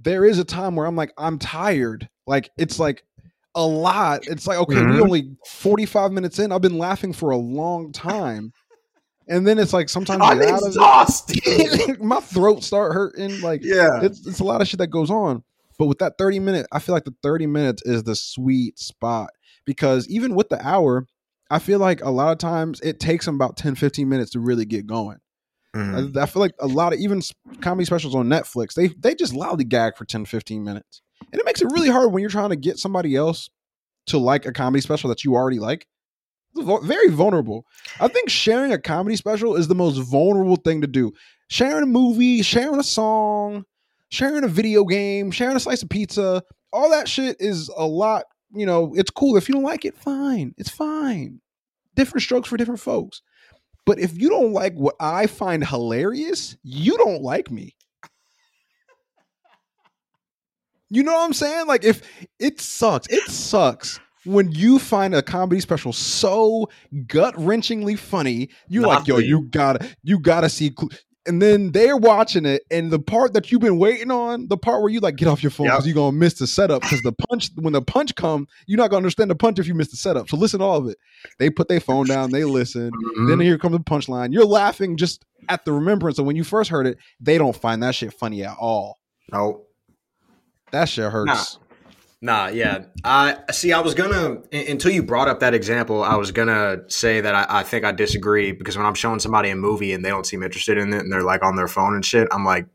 there is a time where I'm like, I'm tired. Like it's like a lot. It's like, okay, we Mhm. only 45 minutes in. I've been laughing for a long time. And then it's like sometimes I'm you're out of exhausted. my throat start hurting. Like yeah. it's it's a lot of shit that goes on. But with that 30 minute, I feel like the 30 minutes is the sweet spot because even with the hour, I feel like a lot of times it takes them about 10, 15 minutes to really get going. Mhm. I, I feel like a lot of even comedy specials on Netflix, they they just loudly gag for 10, 15 minutes. And it makes it really hard when you're trying to get somebody else to like a comedy special that you already like. Very vulnerable. I think sharing a comedy special is the most vulnerable thing to do. Sharing a movie, sharing a song, sharing a video game, sharing a slice of pizza, all that shit is a lot, you know, it's cool. If you don't like it, fine. It's fine. Different strokes for different folks. But if you don't like what I find hilarious, you don't like me. You know what I'm saying? Like if it sucks, it sucks when you find a comedy special so gut wrenchingly funny. You're like, yo, you you. gotta, you gotta see. And then they're watching it, and the part that you've been waiting on, the part where you like get off your phone Yep. because you're gonna miss the setup. Because the punch, when the punch come, you're not gonna understand the punch if you miss the setup. So listen to all of it. They put their phone down, they listen. Mm-hmm. Then here comes the punchline. You're laughing just at the remembrance of when you first heard it. They don't find that shit funny at all. no, That shit hurts. Nah, yeah. I see. I was gonna until you brought up that example. I was gonna say that I, I think I disagree because when I'm showing somebody a movie and they don't seem interested in it and they're like on their phone and shit, I'm like,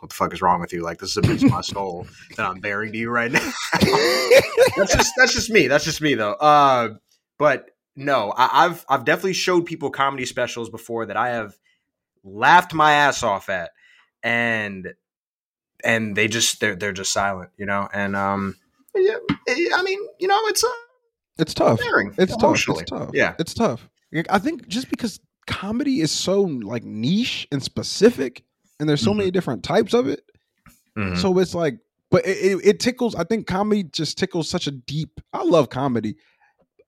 "What the fuck is wrong with you? Like, this is a piece of my soul that I'm bearing to you right now." that's just that's just me. That's just me though. Uh, but no, I, I've I've definitely showed people comedy specials before that I have laughed my ass off at, and and they just they're they're just silent, you know. And um, I mean, you know, it's uh, It's tough. It's tough. It's tough. Yeah. It's tough. I think just because comedy is so like niche and specific, and there's so Mhm. many different types of it, Mhm. so it's like, but it, it, it tickles. I think comedy just tickles such a deep. I love comedy.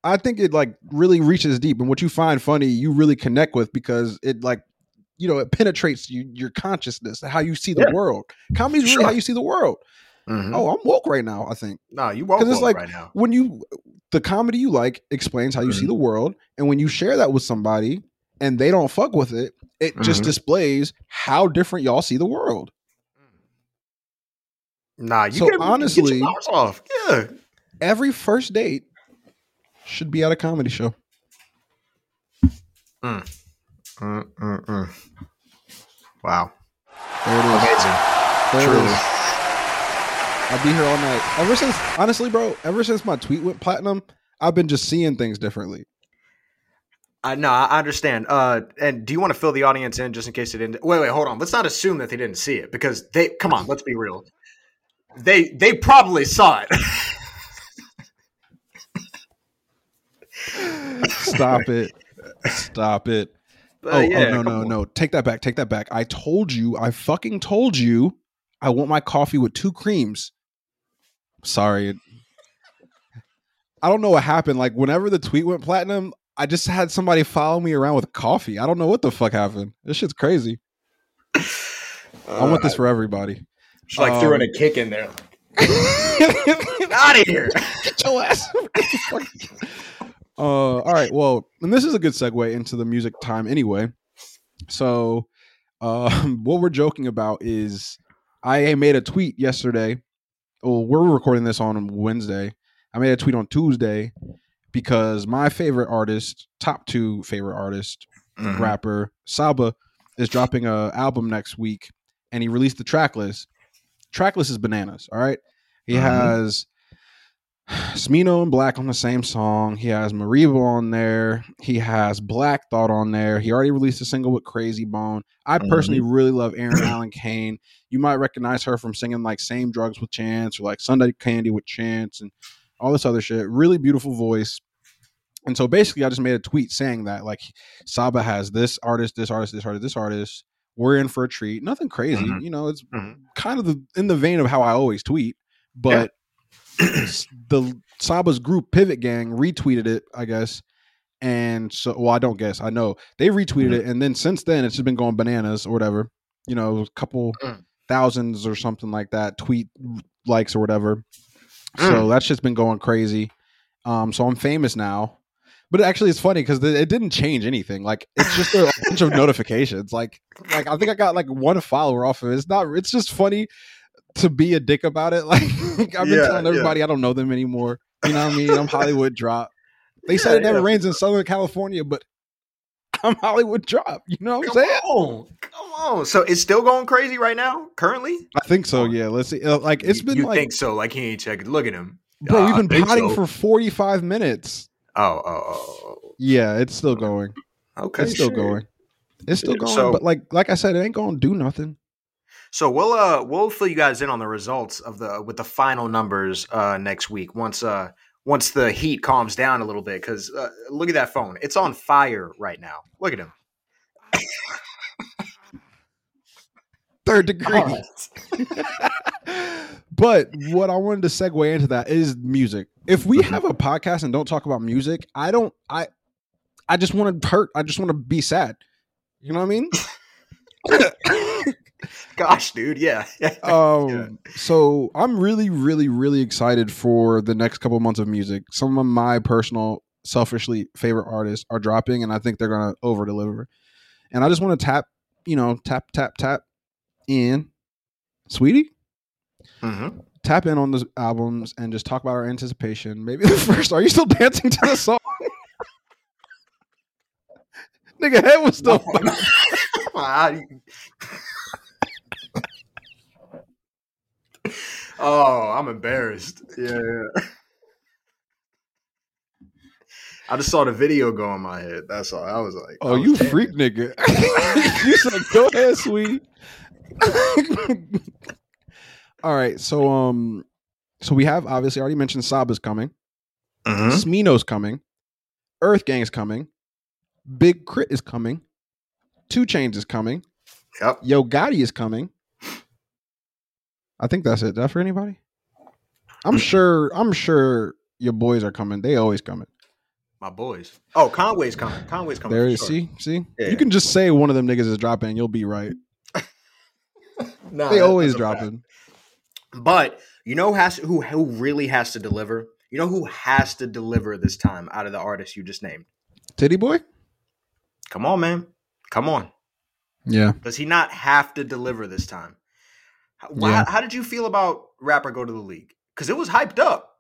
I think it like really reaches deep, and what you find funny, you really connect with because it like, you know, it penetrates you, your consciousness, how you see the Yeah. world. Comedy's really Sure. how you see the world. Mhm. Oh, I'm woke right now. I think no, you won't 'cause it's woke like- right now. when you the comedy you like explains how you see Mhm. the world and when you share that with somebody and they don't fuck with it it just Mhm. displays how different y'all see the world Nah, you So get, get honestly- your off. Yeah, every first date should be at a comedy show Mm-mm-mm. wow, there it is amazing. there Truly. I'll be here all night ever since honestly bro ever since my tweet went platinum i've been just seeing things differently I no, I understand. Uh, and do you want to fill the audience in just in case they didn't? Wait, wait, hold on. Let's not assume that they didn't see it because they. Come on, let's be real. They they probably saw it. stop it stop it But oh, yeah, oh no no on. no take that back take that back i told you i fucking told you i want my coffee with two creams sorry i don't know what happened like whenever the tweet went platinum i just had somebody follow me around with coffee i don't know what the fuck happened this shit's crazy i want this for everybody She like threw in um, a kick in there. Out of here. Get your ass. uh, all right. Well, and this is a good segue into the music time anyway. So, um, what we're joking about is I made a tweet yesterday. Well, we're recording this on Wednesday. I made a tweet on Tuesday because my favorite artist, top two favorite artist, Mm-hmm. rapper Saba, is dropping a album next week, and he released the track list. Track list is bananas. All right, he Mhm. has Smino and 6LACK on the same song. He has Mereba on there. He has Black Thought on there. He already released a single with Krayzie Bone. I personally really love Eryn Allen Kane. You might recognize her from singing like Same Drugs with Chance or like Sunday Candy with Chance and all this other shit. Really beautiful voice. And so basically, I just made a tweet saying that like Saba has this artist, this artist, this artist, this artist. We're in for a treat. Nothing crazy, Mhm. you know. It's Mhm. kind of the, in the vein of how I always tweet, but s- the Saba's group Pivot Gang retweeted it, I guess. And so, well, I don't guess. I know they retweeted Mhm. it, and then since then it's just been going bananas or whatever. You know, a couple Mm. thousands or something like that tweet likes or whatever. So that's just been going crazy. Um, so I'm famous now. But actually, it's funny because it didn't change anything. Like it's just a bunch of notifications. Like, like I think I got like one follower off of it. It's not. It's just funny to be a dick about it. Like I've been Yeah, telling yeah. everybody I don't know them anymore. You know what I mean? I'm Hollywood drop. They said it never yeah. rains in Southern California, but I'm Hollywood drop. You know what I'm Come saying? on, come on. So it's still going crazy right now, currently. I think so. Yeah. Let's see. Uh, Like it's been you like, think so? Like he ain't checking. Look at him. bro, Uh, we've been potting so. for 45 minutes. Oh, oh, oh, Yeah, it's still going. oh. Okay, it's still shit. going. It's still going. so- but like like I said, it ain't gonna do nothing. So we'll uh we'll fill you guys in on the results of the with the final numbers uh next week once uh once the heat calms down a little bit because uh, look at that phone it's on fire right now look at him Third degree. but what I wanted to segue into that is music. If we Mhm. have a podcast and don't talk about music, I don't I I just want to hurt. I just want to be sad. You know what I mean? Gosh, dude, yeah. um Yeah. so i'm really really really excited for the next couple months of music some of my personal selfishly favorite artists are dropping and i think they're gonna over deliver and i just want to tap you know tap tap tap in sweetie Mhm. tap in on the albums and just talk about our anticipation maybe the first are you still dancing to the song nigga head was still oh, I'm embarrassed. Yeah, yeah. I just saw the video go in my head. That's all. I was like, Oh, was you dancing. freak nigga. you said go ahead, sweet. All right. So um so we have obviously already mentioned Saba's coming. Mhm. Smino's coming. Earth Gang's coming. Big K.R.I.T. is coming. 2 Chainz is coming. Yep. Yo Gotti is coming. I think that's it. Did I for anybody? I'm sure I'm sure your boys are coming. They always coming. My boys. Oh, Conway's coming. Conway's coming. There you sure. see, see? Yeah. You can just say one of them niggas is dropping and you'll be right. Nah, They always dropping. But you know who has who who really has to deliver? You know who has to deliver this time out of the artists you just named? Tity Boi? Come on, man. Come on. Yeah. Does he not have to deliver this time? How, why- Yeah. how did you feel about rapper go to the league? Because it was hyped up.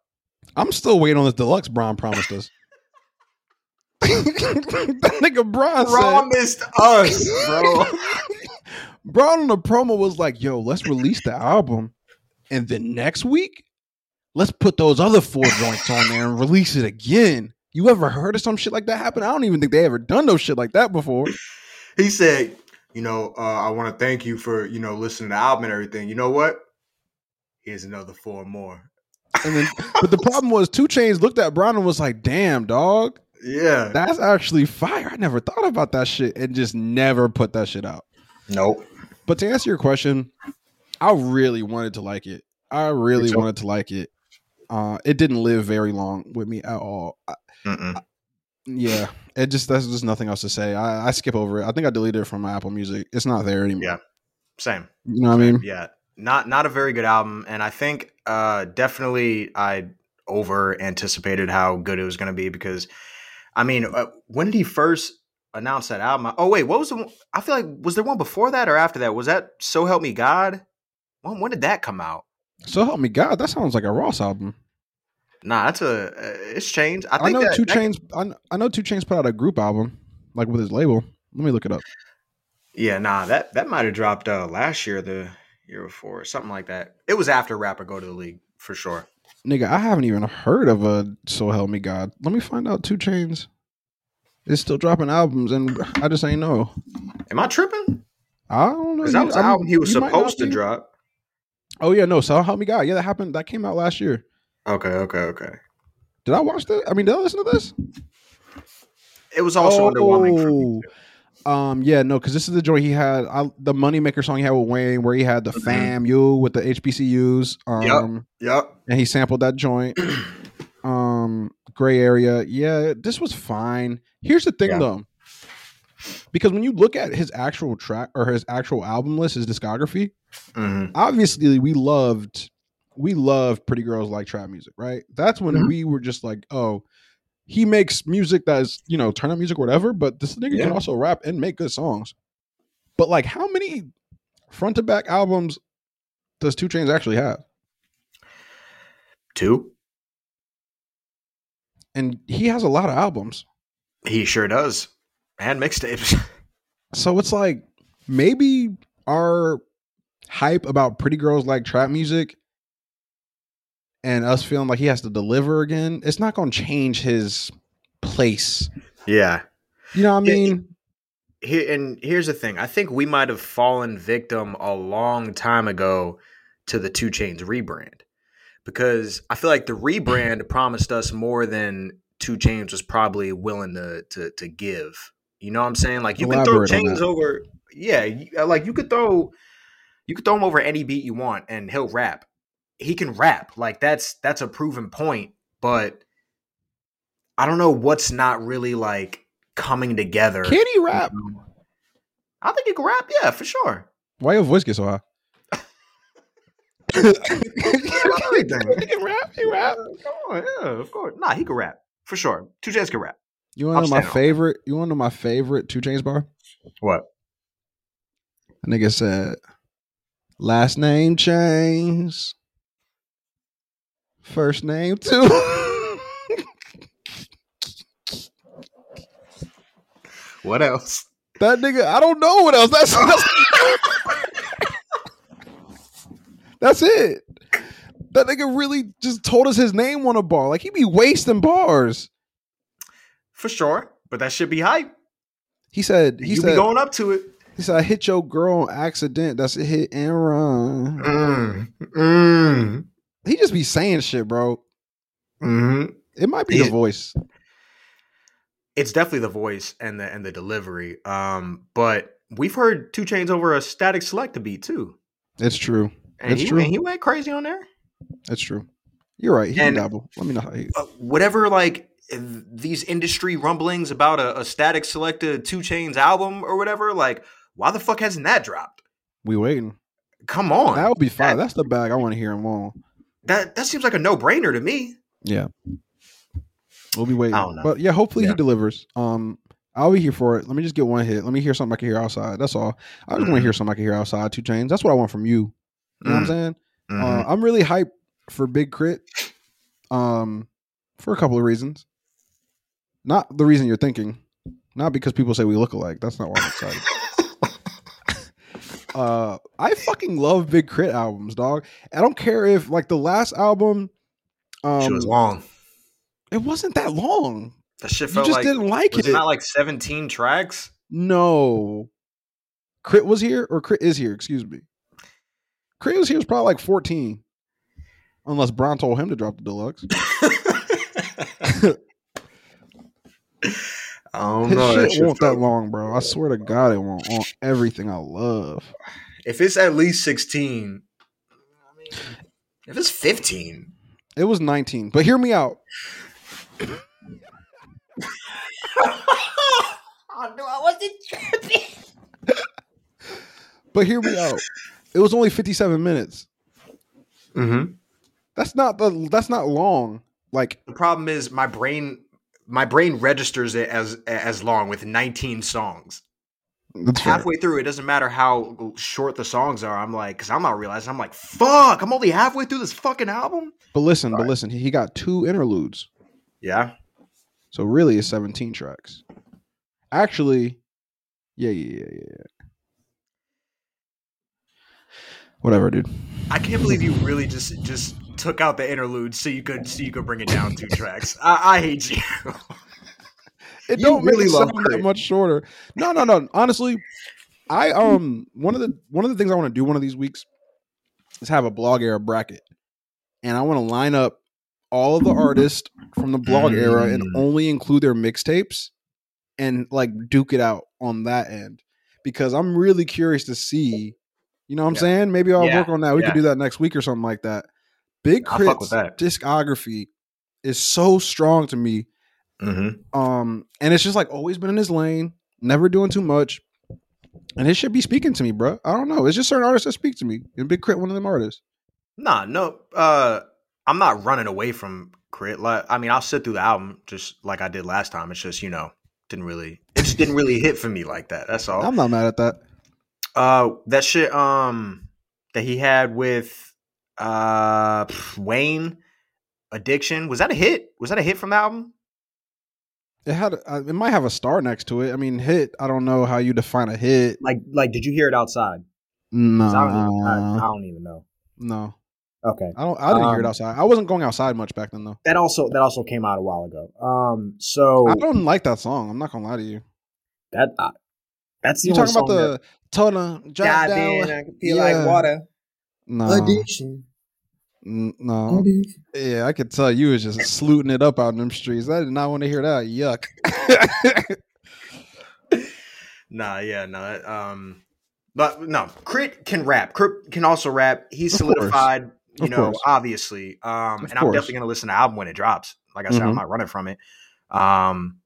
I'm still waiting on this deluxe Bron promised us. that nigga Bron said, Promised us, bro. Bron on the promo was like, yo, let's release the album. And then next week, let's put those other four joints on there and release it again. You ever heard of some shit like that happen? I don't even think they ever done no shit like that before. he said, you know, uh, I want to thank you for, you know, listening to the album and everything. You know what? Here's another four more. And then, but the problem was, 2 Chainz looked at Bron and was like, damn, dog, Yeah. that's actually fire. I never thought about that shit and just never put that shit out. nope. But to answer your question, I really wanted to like it. I really wanted to like it. Uh, it didn't live very long with me at all. I, Mm-mm. yeah, it just there's just nothing else to say. I, I skip over it. I think I deleted it from my Apple Music. It's not there anymore. Yeah. Same. You know what I mean? Yeah. Not not a very good album. And I think uh definitely I over anticipated how good it was gonna be because I mean, uh, when did he first announce that album? Oh wait, what was the one? I feel like was there one before that or after that? Was that So Help Me God? When, when did that come out? So help me God, that sounds like a Ross album. Nah, that's a uh, it's changed. I I, know that, Two that- Chains. I, I know 2 Chainz put out a group album, like with his label. Let me look it up. Yeah, nah, that that might have dropped uh last year, the year before, something like that. It was after Rapper Go to the League for sure. Nigga, I haven't even heard of a So Help Me God. Let me find out. 2 Chainz is still dropping albums, and I just ain't know. Am I tripping? I don't know. That was album he was you might not supposed to be. drop. Oh yeah, no. So help me God. Yeah, that happened. That came out last year. Okay, okay, okay. Did I watch that? I mean, did I listen to this? It was also underwhelming for me. Oh. Um, yeah, no, because this is the joint he had. I, the Moneymaker song he had with Wayne, where he had the Mhm. fam you with the HBCUs. Um, Yep. and he sampled that joint. um, gray area. Yeah, this was fine. Here's the thing Yeah. though, because when you look at his actual track or his actual album list, his discography, Mhm. obviously we loved we love pretty girls like trap music right that's when Mhm. we were just like oh he makes music that is you know turn up music or whatever but this nigga can also rap and make good songs but like how many front to back albums does 2 Chainz actually have Two. and he has a lot of albums He sure does. And mixtapes. so it's like maybe our hype about pretty girls like trap music and us feeling like he has to deliver again it's not going to change his place yeah. You know what I mean? Here and here's the thing. I think we might have fallen victim a long time ago to the 2 Chainz rebrand. Because I feel like the rebrand promised us more than 2 Chainz was probably willing to to to give. You know what I'm saying? Like you can throw Chainz over yeah, you, like you could throw you could throw him over any beat you want and he'll rap. He can rap. Like that's that's a proven point, but I don't know what's not really like coming together. Can he rap? I think he can rap. Yeah, for sure. Why your voice get so high? everything. He can rap. He rap. Come on, yeah, of course. Nah, he can rap for sure. 2 Chainz can rap. You want to know my favorite? You want to know my favorite 2 Chainz bar? What? A nigga said, "Last name Chainz, first name too." What else? that nigga, I don't know what else. That's that's, that's it. That nigga really just told us his name on a bar. Like he be wasting bars. For sure. But that should be hype. He said. He you said. be going up to it. he said, "I hit your girl on accident. That's a hit and run." Mm. Mm. He just be saying shit, bro. Mm-hmm. It might be the voice. It's definitely the voice and the and the delivery. Um, but we've heard 2 Chainz over a Statik Selektah beat too. It's true. And It's he, true. and he went crazy on there. That's true. You're right. He can And- dabble. Let me know how he. uh, whatever like these industry rumblings about a, a Statik Selektah 2 Chainz album or whatever like why the fuck hasn't that dropped We waiting. come on That would be fine. That- That's the bag I want to hear him on. That that seems like a no-brainer to me Yeah. We'll be waiting. I don't know. But yeah, hopefully Yeah. he delivers. Um, I'll be here for it. Let me just get one hit. Let me hear something I can hear outside. That's all. I just want to hear something I can hear outside. 2 Chainz. That's what I want from you. You know what I'm Mm, saying? mhm. Uh, I'm really hyped for Big Crit. Um, for a couple of reasons. Not the reason you're thinking. Not because people say we look alike. That's not why I'm excited. Uh, I fucking love Big K.R.I.T. albums, dog. I don't care if like the last album. Um, was long it wasn't that long. that shit You just like didn't like it. it not like 17 tracks no, Crit was here or Crit is here. Excuse me. Crit was here was probably like 14, unless Bron told him to drop the deluxe. I don't know. shit That shit won't that long, bro. I swear to God, it won't. On everything I love. If it's at least 16, I mean, if it's 15, It was 19, but hear me out. I knew I wasn't tripping. But hear me out. It was only 57 minutes. Mm-hmm. That's not the. That's not long. Like The problem is my brain, my brain registers it as as long with 19 songs. that's fair. Halfway through, it doesn't matter how short the songs are. I'm like, because I'm not realizing. I'm like, fuck, I'm only halfway through this fucking album. But listen, but listen. He, he got two interludes, Yeah, so really it's 17 tracks. Actually, yeah, yeah, yeah, yeah. Whatever, dude. I can't believe you really just just took out the interlude so you could so you could bring it down two tracks. I, I hate you. It You don't really really love sound that much shorter. No, no, no. Honestly, I um one of the one of the things I want to do one of these weeks is have a blog era bracket, and I want to line up all of the artists from the blog era and Mm. only include their mixtapes and like duke it out on that end because I'm really curious to see. You know what I'm Yeah. saying? Maybe I'll Yeah, work on that. We yeah. could do that next week or something like that. Big I'll fuck with Crit's discography is so strong to me Mm-hmm. um, and it's just like always been in his lane, never doing too much. And it should be speaking to me, bro. I don't know. It's just certain artists that speak to me. And Big K.R.I.T., one of them artists. Nah, no. Uh, I'm not running away from Crit. Like, I mean, I'll sit through the album just like I did last time. It's just you know didn't really it just didn't really hit for me like that. That's all. I'm not mad at that. Uh, that shit um that he had with uh pff, Wayne, Addiction was that a hit? Was that a hit from the album? It had, uh, it might have a star next to it. I mean, hit. I don't know how you define a hit. Like, like, did you hear it outside? 'Cause I, don't even, I, I don't even know. no, Okay, I don't. I didn't hear it Um, outside. I wasn't going outside much back then, though. that also that also came out a while ago. Um, so I don't like that song. I'm not gonna lie to you. that uh, that's the You talking about the that, drop God down? damn, I can feel Yeah. like water. No, Addiction. N- no. Yeah, I could tell you was just sluting it up out in them streets. I did not want to hear that. Yuck. Nah, yeah, no, that, um, but no, Crit can rap. Crit can also rap. He's Of course. solidified, you Of know, course. obviously. Um, Of and I'm course. definitely gonna listen to the album when it drops. Like I said, I'm Mhm. not running from it. Um,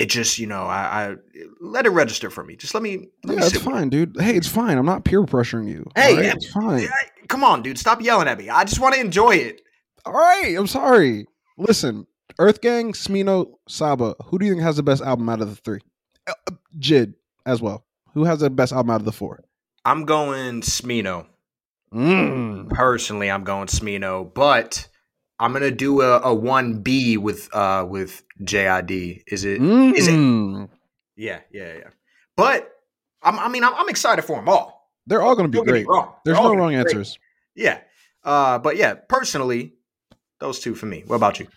it just you know I, I let it register for me. Just let me. Let Yeah, me it's sit with it. fine, dude. Hey, it's fine. I'm not peer pressuring you. Hey, right? yeah, it's fine. Yeah, Come on, dude. Stop yelling at me. I just want to enjoy it. All right, I'm sorry. Listen, Earth Gang, Smino, Saba. Who do you think has the best album out of the three? Uh, uh, Jid as well. Who has the best album out of the four? I'm going Smino. Mm. Personally, I'm going Smino, but I'm gonna do a, a one B with uh with JID. Is it? Is it? Mm. Yeah, yeah, yeah. But I'm, I mean, I'm, I'm excited for them all. They're all going to be great. wrong. There's no wrong be great. answers. Yeah. Uh, but yeah, personally, those two for me. What about you?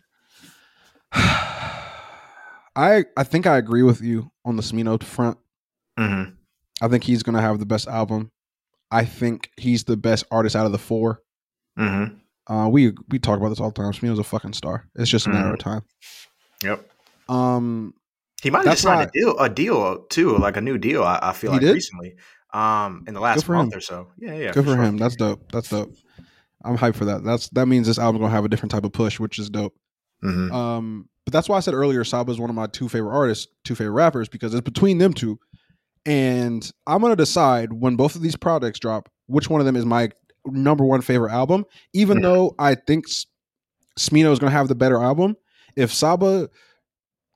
I I think I agree with you on the Smino front. Mm-hmm. I think he's going to have the best album. I think he's the best artist out of the four. Mm-hmm. Uh, we we talk about this all the time. Smino's a fucking star. It's just a matter of time. Yep. Um, He might have signed a deal, a deal too, like a new deal. I, I feel like did? recently, um, in the last month him. or so. Yeah, yeah. good for sure. him. That's dope. That's dope. I'm hyped for that. That's that means this album's gonna have a different type of push, which is dope. Mhm. Um, but that's why I said earlier, Saba is one of my two favorite artists, two favorite rappers, because it's between them two. And I'm gonna decide when both of these products drop, which one of them is my number one favorite album. Even though I think Smino is gonna have the better album, if Saba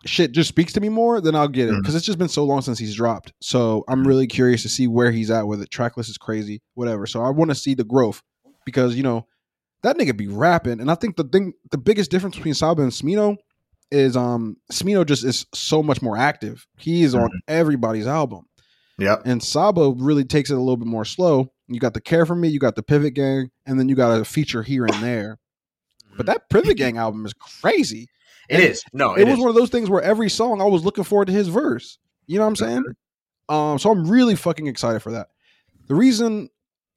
shit just speaks to me more, then I'll get it because it's just been so long since he's dropped. So I'm really curious to see where he's at with it. Tracklist is crazy, whatever. So I want to see the growth because you know that nigga be rapping, and I think the thing, the biggest difference between Saba and Smino is um Smino just is so much more active. He is on everybody's album, Yeah, and Saba really takes it a little bit more slow. You got the Care for Me, you got the Pivot Gang, and then you got a feature here and there. But that Pivot Gang album is crazy. It is. No, It, it, was is. one of those things where every song I was looking forward to his verse. You know what I'm saying? Um, so I'm really fucking excited for that. The reason,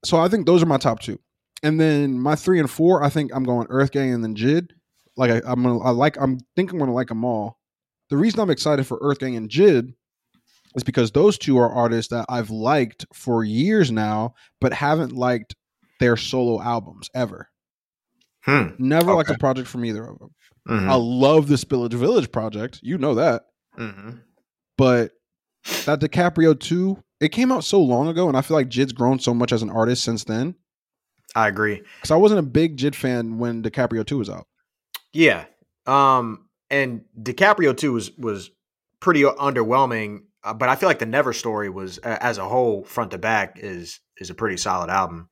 so I think those are my top two, and then my three and four, I think I'm going Earth Gang and then Jid. Like I, I'm gonna, I like, I'm thinking I'm gonna like them all. The reason I'm excited for Earth Gang and Jid is because those two are artists that I've liked for years now, but haven't liked their solo albums ever. Hmm. Never liked a project from either of them. Mhm. I love the Spillage Village project. You know that. Mhm. But that DiCaprio 2, it came out so long ago, and I feel like Jid's grown so much as an artist since then. I agree. Because I wasn't a big Jid fan when DiCaprio 2 was out. Yeah. Um, and DiCaprio 2 was was pretty underwhelming, uh, but I feel like the Never Story was uh, as a whole, front to back, is is a pretty solid album.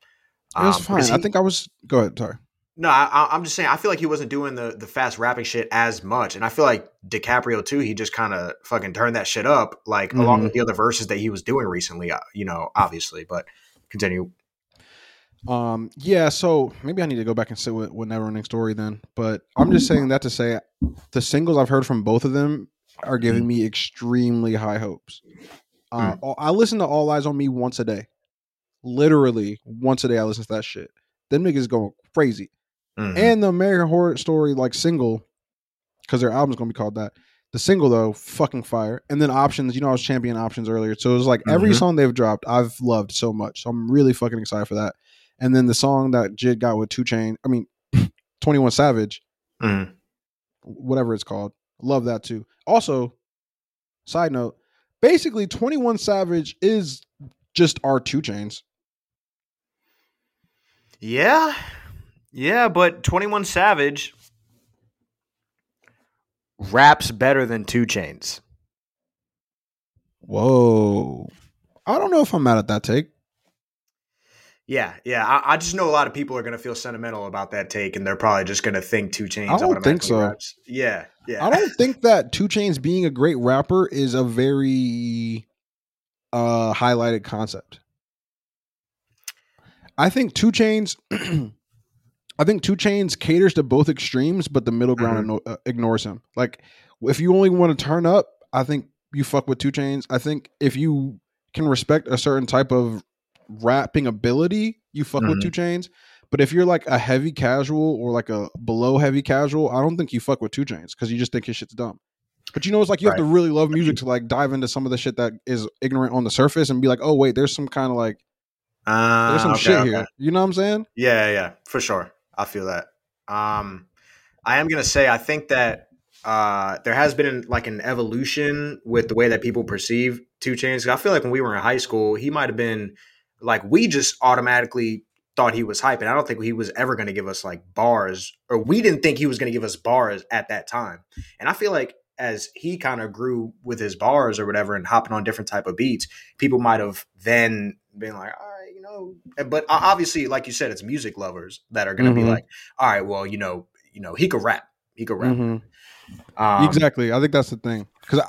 It was Um, fine. because I think I was. Go ahead. Sorry. No, I, I'm just saying. I feel like he wasn't doing the the fast rapping shit as much, and I feel like DiCaprio too. He just kind of fucking turned that shit up, like along Mhm. with the other verses that he was doing recently. uh, You know, obviously, but continue. Um, yeah, so maybe I need to go back and sit with, with Neverending Story then. But I'm just saying that to say the singles I've heard from both of them are giving me extremely high hopes. Uh, all- I listen to All Eyes on Me once a day. Literally once a day, I listen to that shit. Them niggas going crazy. Mhm. And the American Horror Story like single, because their album's gonna be called that. The single though, fucking fire. And then options, you know, I was champion options earlier, so it was like every Mhm. song they've dropped, I've loved so much. So I'm really fucking excited for that. And then the song that Jid got with Two Chain, I mean, Twenty One Savage, Mhm. whatever it's called, love that too. Also, side note, basically Twenty One Savage is just our 2 Chainz. Yeah, yeah, but Twenty One Savage raps better than 2 Chainz. Whoa, I don't know if I'm mad at that take. Yeah, yeah. I, I just know a lot of people are gonna feel sentimental about that take, and they're probably just gonna think 2 Chainz. I don't think so. Raps. Yeah, yeah. I don't think that 2 Chainz being a great rapper is a very uh highlighted concept. I think 2 Chainz I think 2 Chainz caters to both extremes, but the middle ground igno- uh, ignores him. Like if you only want to turn up, I think you fuck with 2 Chainz. I think if you can respect a certain type of rapping ability, you fuck with Mhm. 2 Chainz. But if you're like a heavy casual or like a below heavy casual, I don't think you fuck with 2 Chainz because you just think his shit's dumb. But you know, it's like you have to really love music to like dive into some of the shit that is ignorant on the surface and be like, oh wait, there's some kind of like Uh, there's some okay, shit okay. here. You know what I'm saying? Yeah, yeah, for sure. I feel that. Um, I am gonna say I think that uh, there has been like an evolution with the way that people perceive 2 Chainz. I feel like when we were in high school, he might have been like we just automatically thought he was hype, and I don't think he was ever going to give us like bars, or we didn't think he was going to give us bars at that time. And I feel like as he kind of grew with his bars or whatever, and hopping on different type of beats, people might have then been like, all right, you know. But obviously, like you said, it's music lovers that are going to Mhm. be like, all right, well, you know, you know, he could rap, he could rap. Mhm. Um, exactly. I think that's the thing. Because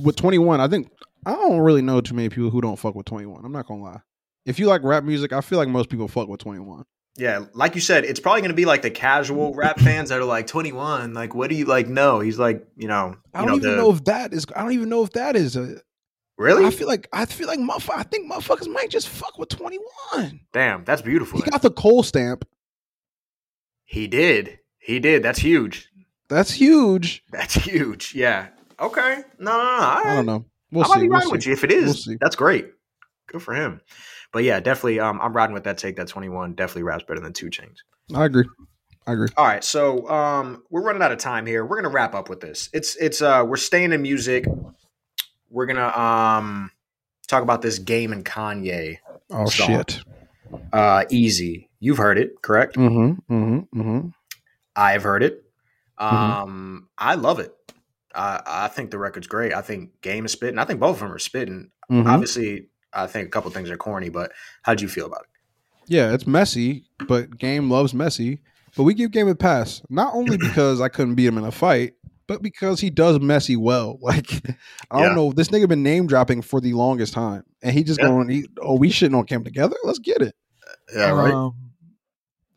with 21, I think I don't really know too many people who don't fuck with 21. I'm not gonna lie. If you like rap music, I feel like most people fuck with 21. Yeah, like you said, it's probably going to be like the casual rap fans that are like 21. Like, what do you like? No, he's like, you know, I don't even the- know if that is. I don't even know if that is. A, really. I feel like I feel like motherfucker. I think motherfuckers might just fuck with 21. Damn, that's beautiful. He got the Cole stamp. he did. He did. That's huge. That's huge. That's huge. Yeah. Okay. No, no, no. Right. I don't know. We'll I might see. be We'll see. with you if it is. We'll. That's great. Good for him. But yeah, definitely. Um, I'm riding with that take. That 21 definitely raps better than 2 Chainz. I agree. I agree. All right, so um, we're running out of time here. We're gonna wrap up with this. It's it's uh, we're staying in music. We're gonna um talk about this game and Kanye. Oh Song. shit. Uh, Eazy. You've heard it, correct? Mm-hmm. Mm-hmm. Mm-hmm. I've heard it. Mhm. Um, I love it. I I think the record's great. I think Game is spitting. I think both of them are spitting. Mm-hmm. Obviously, I think a couple things are corny, but how'd you feel about it? Yeah, it's messy, but Game loves messy. But we give Game a pass, not only because I couldn't beat him in a fight, but because he does messy well. Like I don't know, this nigga been name dropping for the longest time, and he just Yeah. going, he, "Oh, we shitting on Cam together. Let's get it." Yeah, right. Um,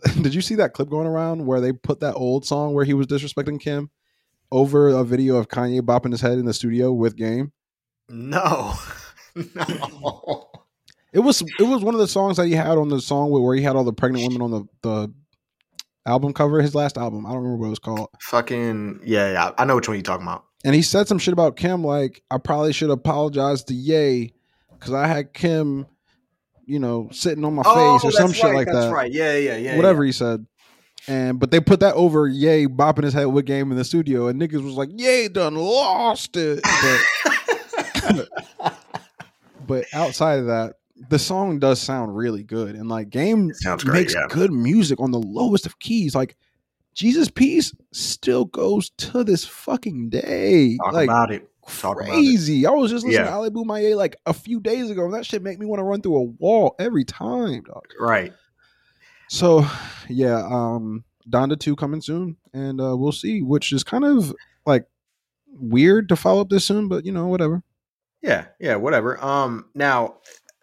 did you see that clip going around where they put that old song where he was disrespecting Kim over a video of Kanye bopping his head in the studio with Game? no, no. It was it was one of the songs that he had on the song where, he had all the pregnant women on the the album cover, his last album. I don't remember what it was called. Fucking yeah, yeah. I know which one you're talking about. And he said some shit about Kim, like I probably should apologize to Ye because I had Kim, you know, sitting on my face oh, or some shit like Oh, that's that. right. Yeah, yeah, yeah. Whatever he said. And but they put that over Ye bopping his head with game in the studio, and niggas was like, Ye done lost it. But yeah. but outside of that, the song does sound really good. And like Game sounds great, makes yeah. good music on the lowest of keys. Like Jesus Piece still goes to this fucking day. Talk like about it. Talk about it. crazy. I was just listening Yeah. to Ali Bomaye like a few days ago, and that shit make me want to run through a wall every time, dog. Right. So yeah, um Donda 2 coming soon, and uh we'll see, which is kind of like weird to follow up this soon, but you know, whatever. Yeah, yeah, whatever. Um, now,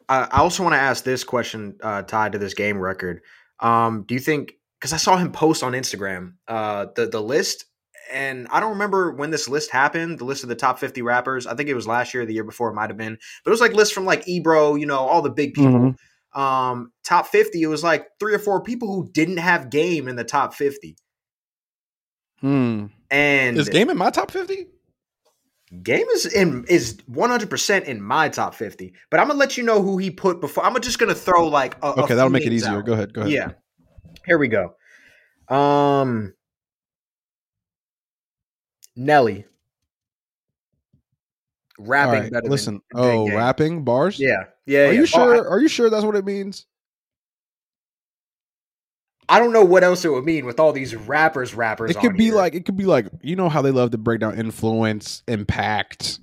I, I also want to ask this question uh, tied to this game record. Um, do you think? Because I saw him post on Instagram uh, the the list, and I don't remember when this list happened. The list of the top fifty rappers. I think it was last year, the year before. It might have been, but it was like list from like Ebro, you know, all the big people. Um, top fifty. It was like three or four people who didn't have game in the top fifty, Hmm. and Is game in my top 50? Game is in is one hundred percent in my top fifty, but I'm gonna let you know who he put before. I'm just gonna throw like a, a Okay, few that'll make it easier. out. Go ahead. Go ahead. Yeah, here we go. Um, Nelly rapping right. better. Listen. oh, Game. rapping bars? Yeah, yeah. Are yeah. you Oh, sure? Are you sure that's what it means? I, don't know what else it would mean with all these rappers. Rappers. It could on be here. like it could be like you know how they love to break down influence, impact,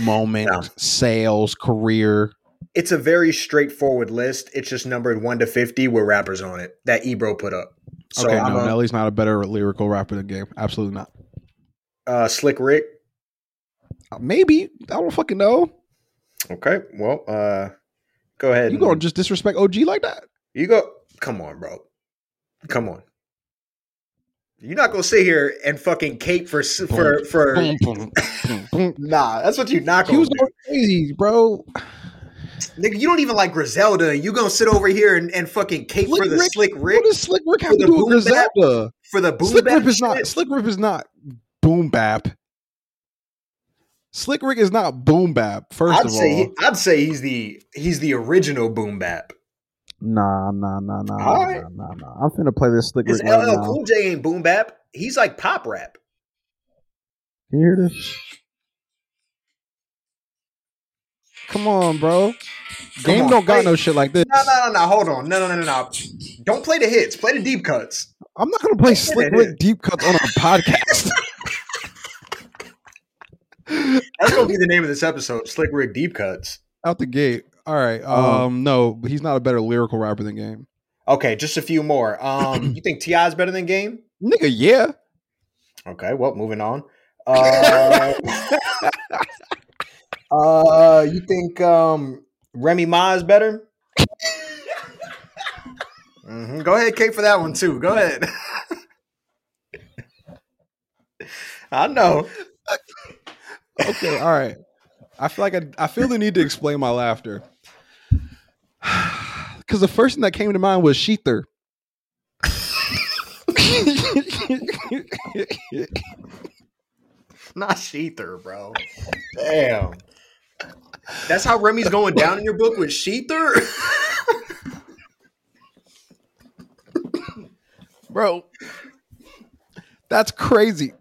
moment, sales, career. it's a very straightforward list. It's just numbered one to fifty with rappers on it that Ebro put up. So okay, I'm no, a, Nelly's not a better lyrical rapper than Game. Absolutely not. uh, Slick Rick. Uh, Maybe I don't fucking know. Okay, well, uh, go ahead. You gonna just disrespect OG like that? You go. Come on, bro. Come on. You're not gonna sit here and fucking cape for for for. Nah, that's what you're not He was going crazy, bro. Nigga, you don't even like Griselda. and You gonna sit over here and, and fucking cape Slick for the Rick- Slick Rick What does Slick Rick have to the do with boom bap? Griselda? for the boom Slick bap Rick is not. Slick Rick is not boom bap. Slick Rick is not boom bap. 1st I'd of all, he, I'd say he's the he's the original boom bap. Nah, nah, nah, nah, All nah, right. nah, nah, nah. I'm finna play this Slick His Rick right LL now. Cool J ain't boom bap. He's like pop rap. Can you hear this? Come on, bro. Game on, don't got play- no shit like this. No, no, no, no. Hold on. No, no, no, no, no. Don't play the hits. Play the deep cuts. I'm not gonna play Slick is. deep cuts on a podcast. That's gonna be the name of this episode. Slick Rick deep cuts. Out the gate. All right. Oh. Um, no, but he's not a better lyrical rapper than Game. Okay, just a few more. Um, you think T.I. is better than Game? Nigga, yeah. Okay, well, moving on. Uh, uh, you think um, Remy Ma is better? Mhm. Go ahead, Kate, for that one too. Go ahead. I know. Okay, all right. I feel like I, I feel the need to explain my laughter. Because the first thing that came to mind was shETHER. Not shETHER, bro. Damn. That's how Remy's going down in your book with shETHER? Bro, that's crazy.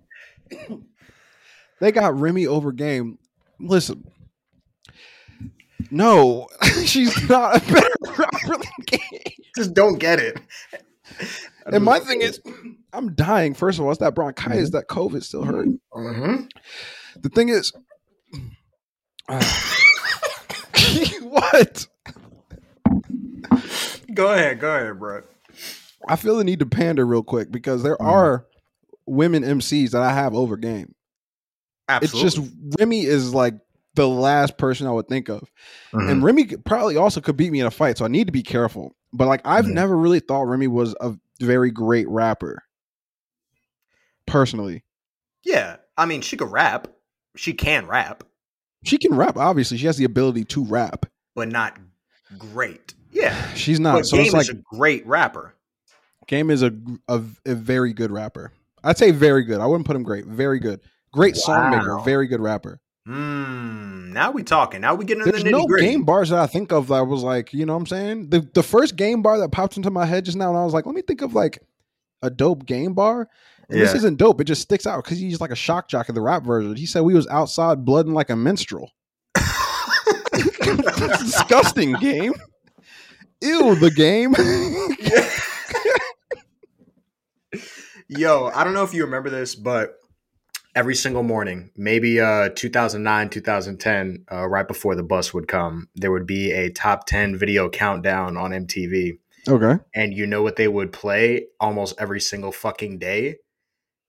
they got Remy over game. Listen, no, she's not a better rapper than game. Just don't get it. And my thing is, I'm dying. First of all, it's that bronchitis, that COVID still hurt. Mhm. The thing is, what? Go ahead, go ahead, bro. I feel the need to pander real quick because there Mhm. are women MCs that I have over game. Absolutely. It's just Remy is like the last person I would think of. Mhm. And Remy probably also could beat me in a fight, so I need to be careful. But like I've Mhm. never really thought Remy was a very great rapper. Personally. yeah, I mean, she could rap. She can rap, She can rap, obviously. She has the ability to rap. but not great. Yeah, She's not. but so Game it's like is a great rapper. Game is a, a a very good rapper. I'd say very good. I wouldn't put him great. Very good. Great song maker. Very good rapper. Hmm. Now we talking. Now we getting into There's the no gritty. game bars that I think of that was like, you know what I'm saying? The the first game bar that popped into my head just now, and I was like, let me think of like a dope game bar. And This isn't dope. It just sticks out because he's like a shock jock in the rap version. He said we was outside blooding like a minstrel. That's disgusting game. Ew, the game. Yo, I don't know if you remember this, but every single morning, maybe uh 2009, 2010, uh, right before the bus would come, there would be a top 10 video countdown on MTV. okay. And you know what they would play almost every single fucking day?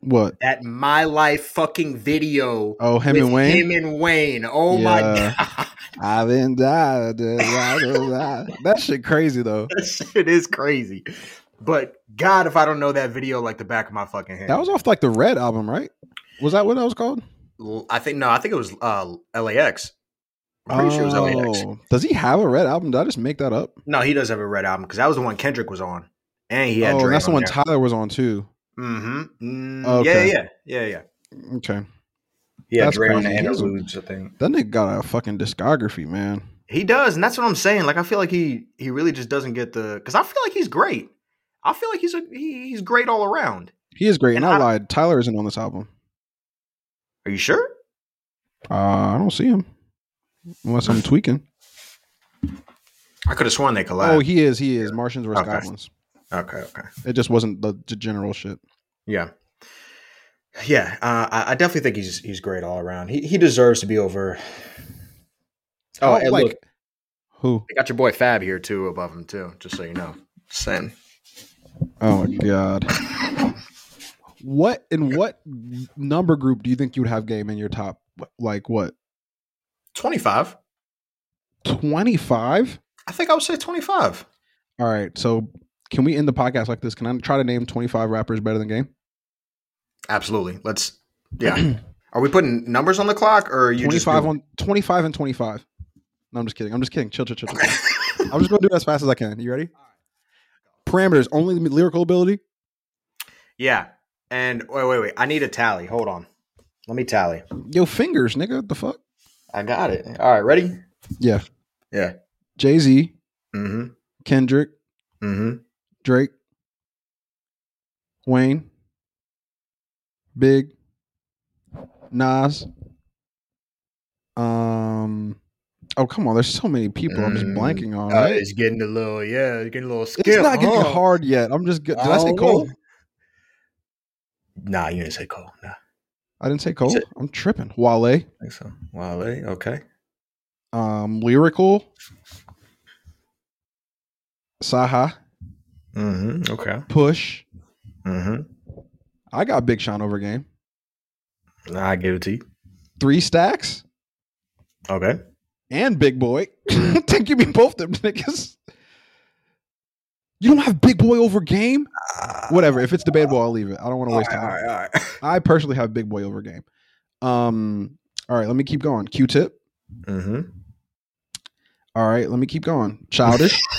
What? That My Life fucking video. Oh, him and Wayne. Him and Wayne. Oh my Yeah. God. I didn't die. That shit crazy though. that shit is crazy. But God, if I don't know that video like the back of my fucking hand. That was off like the Red album, right? Was that what that was called? I think, no, I think it was uh, LAX. I'm pretty sure it was LAX. Oh. Does he have a Red album? Did I just make that up? No, he does have a red album because that was the one Kendrick was on, and he had. oh, Dre that's the one there. Tyler was on too. Mm-hmm. Mm, Okay. Yeah, yeah, yeah, yeah. Okay. Yeah, That's Dre on crazy. the He interludes. I think That nigga got a fucking discography, man. he does, and that's what I'm saying. Like, I feel like he he really just doesn't get the because I feel like he's great. I feel like he's a he, he's great all around. He is great. And, And I, I- lied. Tyler isn't on this album. Are you sure? Uh, I don't see him. Unless I'm tweaking. I could have sworn they collided. Oh, he is. He is. Martians vs. Okay. Goblins. okay, okay, It just wasn't the, general shit. yeah, yeah. Uh, I, I definitely think he's he's great all around. He he deserves to be over. Oh, and like, look, who? they got your boy Fab here too above him too. Just so you know, Sen. Oh my god. What in what number group do you think you would have game in your top? Like what? Twenty five. Twenty five. I think I would say 25. All right. So can we end the podcast like this? Can I try to name twenty five rappers better than game? Absolutely. Let's, yeah. are we putting numbers on the clock or are you Twenty just doing- on twenty five and twenty five. No, I'm just kidding. I'm just kidding. Chill, chill, chill. chill. I'm just gonna do it as fast as I can. You ready? Parameters only lyrical ability. Yeah. And wait, wait, wait. I need a tally. Hold on. Let me tally. Yo, fingers, nigga. What the fuck? I got it. All right. Ready? Yeah. Yeah. Jay Z, Mm Kendrick, hmm. Mm hmm. Drake, Wayne, Big, Nas. Um. Oh come on! There's so many people. I'm just Mm, blanking on. Uh, right? it's getting a little, yeah, it's getting a little skip. it's not getting huh? hard yet. I'm just. Did I, say don't Cole? know. Nah, you didn't say Cole. Nah, I didn't say Cole. said- I'm tripping. Wale. I think so. Wale, okay. Um. Lyrical. Saba. Mm-hmm. Okay. Push. Mm-hmm. I got Big Sean over game. I give it to you. Three stacks Okay. and Big Boi. Give me both them niggas. You don't have Big Boi over game? Whatever. If it's debatable, I'll leave it. I don't want to All waste right, time. all right, all right. I personally have Big Boi over game. Um. All right. Let me keep going. Q-Tip. Mm-hmm. All right. Let me keep going. Childish.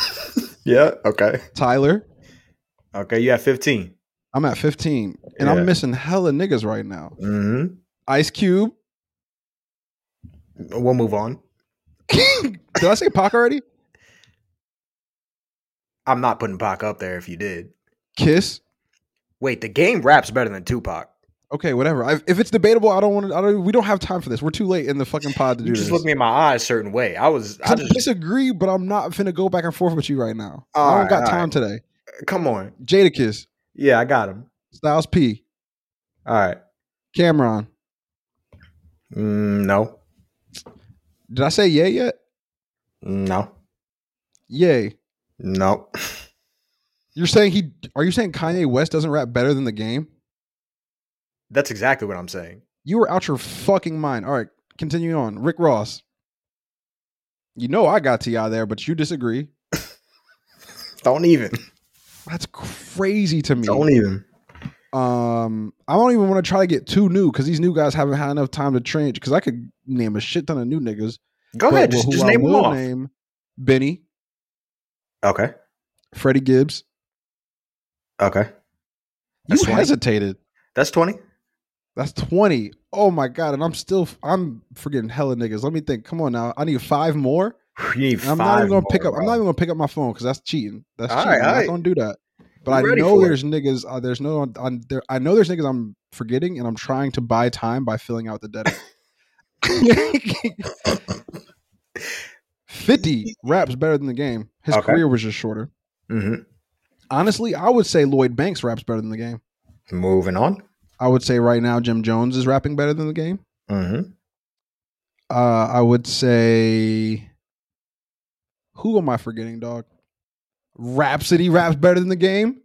Yeah. Okay. Tyler. Okay. You have 15. I'm at 15, and Yeah. I'm missing hella niggas right now. Mm-hmm. Ice Cube. We'll move on. Did I say Pac already? I'm not putting Pac up there if you did. Kiss. Wait, the game raps better than Tupac. Okay, whatever. I, if it's debatable, I don't want to. I don't. We don't have time for this. We're too late in the fucking pod to You do just this. Look me in my eyes a certain way. I was. I I just disagree, but I'm not finna go back and forth with you right now. I don't right, got time right. today. come on. Jadakiss, Yeah, I got him. Styles P, All right. Cam'ron. Mm, no. Did I say Ye yet? No. Ye. No. You're saying he? Are you saying Kanye West doesn't rap better than the game? That's exactly what I'm saying. You were out your fucking mind. All right, continue on. Rick Ross. You know I got T.I. there, but you disagree. Don't even. That's crazy to me. Don't even. Um, I don't even want to try to get too new because these new guys haven't had enough time to train. Because I could name a shit ton of new niggas. Go ahead. Just, just name them off. Name Benny, Okay. Freddie Gibbs. Okay. You That's 20. hesitated. That's 20. That's twenty. Oh my god! And I'm still I'm forgetting hella niggas. Let me think. Come on now. I need five more. Need I'm five not even gonna more, pick up. I'm not even gonna pick up my phone because that's cheating. That's All cheating. right, I'm all not gonna do that. But I'm I know for it. there's niggas. Uh, there's no. On, there, I know there's niggas I'm forgetting, and I'm trying to buy time by filling out the dead. Fifty raps better than the game. His Okay. career was just shorter. Mhm. Honestly, I would say Lloyd Banks raps better than the game. Moving on. I would say right now Jim Jones is rapping better than the game. Mm-hmm. Uh, I would say who am I forgetting, dog? Rapsody raps better than the game.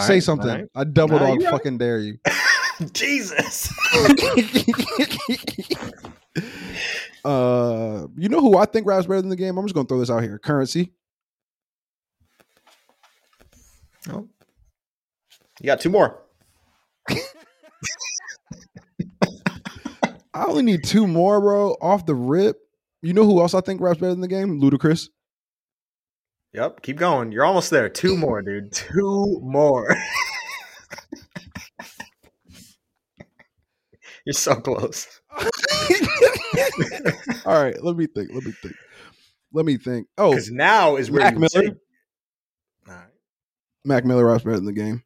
say something. I double Nah, dog you right. fucking dare you. Jesus. uh, you know who I think raps better than the game? I'm just gonna throw this out here. Curren$y. Oh. You got two more. I only need two more, bro. Off the rip. You know who else I think raps better than the game? Ludacris. Yep. Keep going. You're almost there. Two more, dude. Two more. You're so close. All right, let me think. Let me think. Let me think. Oh, Because now is where Mac you Miller? say- All right. Mac Miller raps better than the game.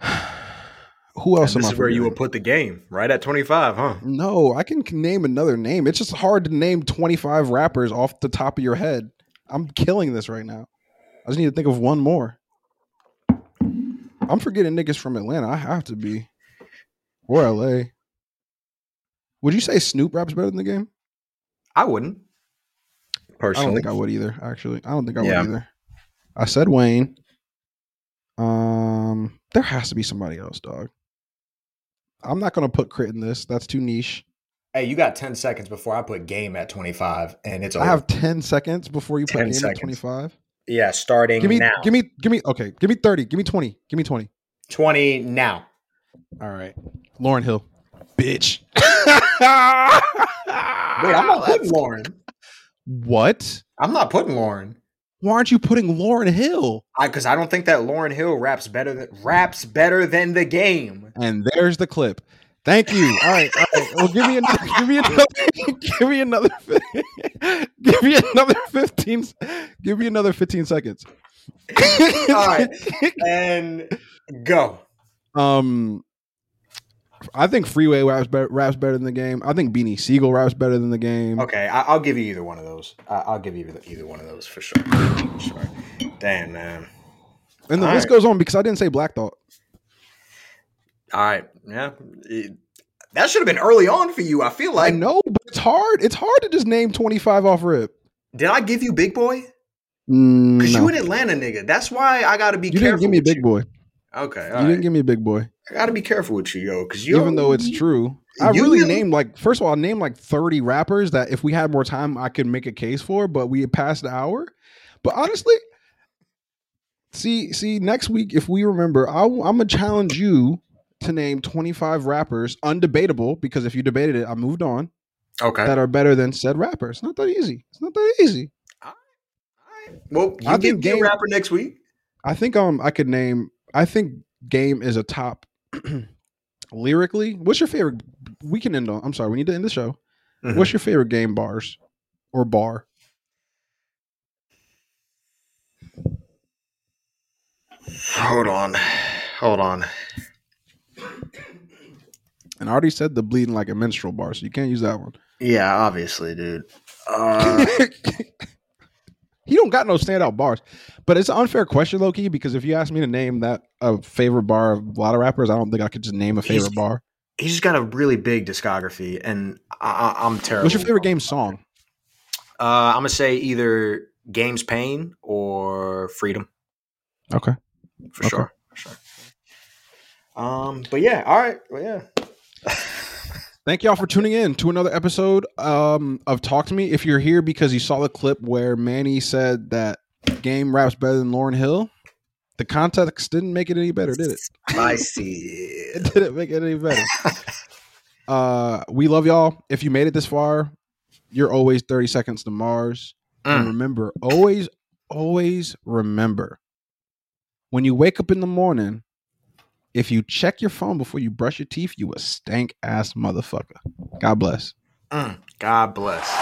Who else And this is where you will put the game right at 25, huh? No, I can name another name. It's just hard to name 25 rappers off the top of your head. I'm killing this right now. I just need to think of one more. I'm forgetting niggas from Atlanta. I have to be. Or LA. Would you say Snoop raps better than the game? I wouldn't. Personally, I Personally. don't think I would either, actually. I don't think I Yeah. would either. I said Wayne. Um, there has to be somebody else, dog. I'm not gonna put K.R.I.T in this. That's too niche. Hey, you got 10 seconds before I put game at 25, and it's I have 10 seconds before you put 10 game at 25. yeah, starting Give me now. give me give me okay, give me 30. Give me 20. Give me 20. 20 now. All right. Lauryn Hill. Bitch. Wait, I'm not putting Lauryn. What? I'm not putting Lauryn. Why aren't you putting Lauryn Hill? I because I don't think that Lauryn Hill raps better than raps better than the game. And there's the clip. Thank you. All right, all right. Well, give me another. Give me another. Give me another. Give me another fifteen. Give me another fifteen seconds. All right. And go. Um. I think Freeway raps better, raps better than the game. I think Beanie Sigel raps better than the game. Okay, I, I'll give you either one of those. I, I'll give you either, one of those for sure. For sure. Damn, man. And the All list right. goes on because I didn't say Black Thought. All right, yeah. It- that should have been early on for you. I feel I like. know, but it's hard. It's hard to just name 25 off rip. Did I give you Big Boi? Mm, Because no. you an Atlanta nigga. That's why I got to be You careful. didn't give me with Big you. Boy. Okay, You all right. didn't give me Big Boi. I got to be careful with you, yo. Because Even though it's true. I really named like first of all, I named like 30 rappers that if we had more time I could make a case for, but we had passed the hour. But honestly, see, see, next week, if we remember, I, am gonna challenge you to name 25 rappers, undebatable, because if you debated it, I moved on, Okay. that are better than said rapper. It's not that easy. It's not that easy. All right. Well, you I give think Game- rapper next week. I think um I could name I think Game is a top lyrically. What's your favorite we can end on I'm sorry, we need to end the show. Mhm. What's your favorite game bars or bar? Hold on. Hold on. And I already said the bleeding like a menstrual bar, so you can't use that one. Yeah, obviously, dude. Uh, he don't got no standout bars. But it's an unfair question, low key, because if you ask me to name that a favorite bar of a lot of rappers, I don't think I could just name a favorite He's- bar. he's just got a really big discography, and I, I, I'm terrible. What's your favorite game song? Uh, I'm gonna say either Game's Pain or Freedom Okay. for Okay. sure. For sure. Um, but yeah, all right. Well, yeah. Thank y'all for tuning in to another episode um, of Talk to Me. If you're here because you saw the clip where Manny said that game raps better than Lauryn Hill, the context didn't make it any better, did it? I see. It didn't make it any better. uh, we love y'all. If you made it this far, you're always 30 seconds to Mars. And Mm. remember, always, always remember when you wake up in the morning, if you check your phone before you brush your teeth, you a stank ass motherfucker. God bless. Mm. God bless.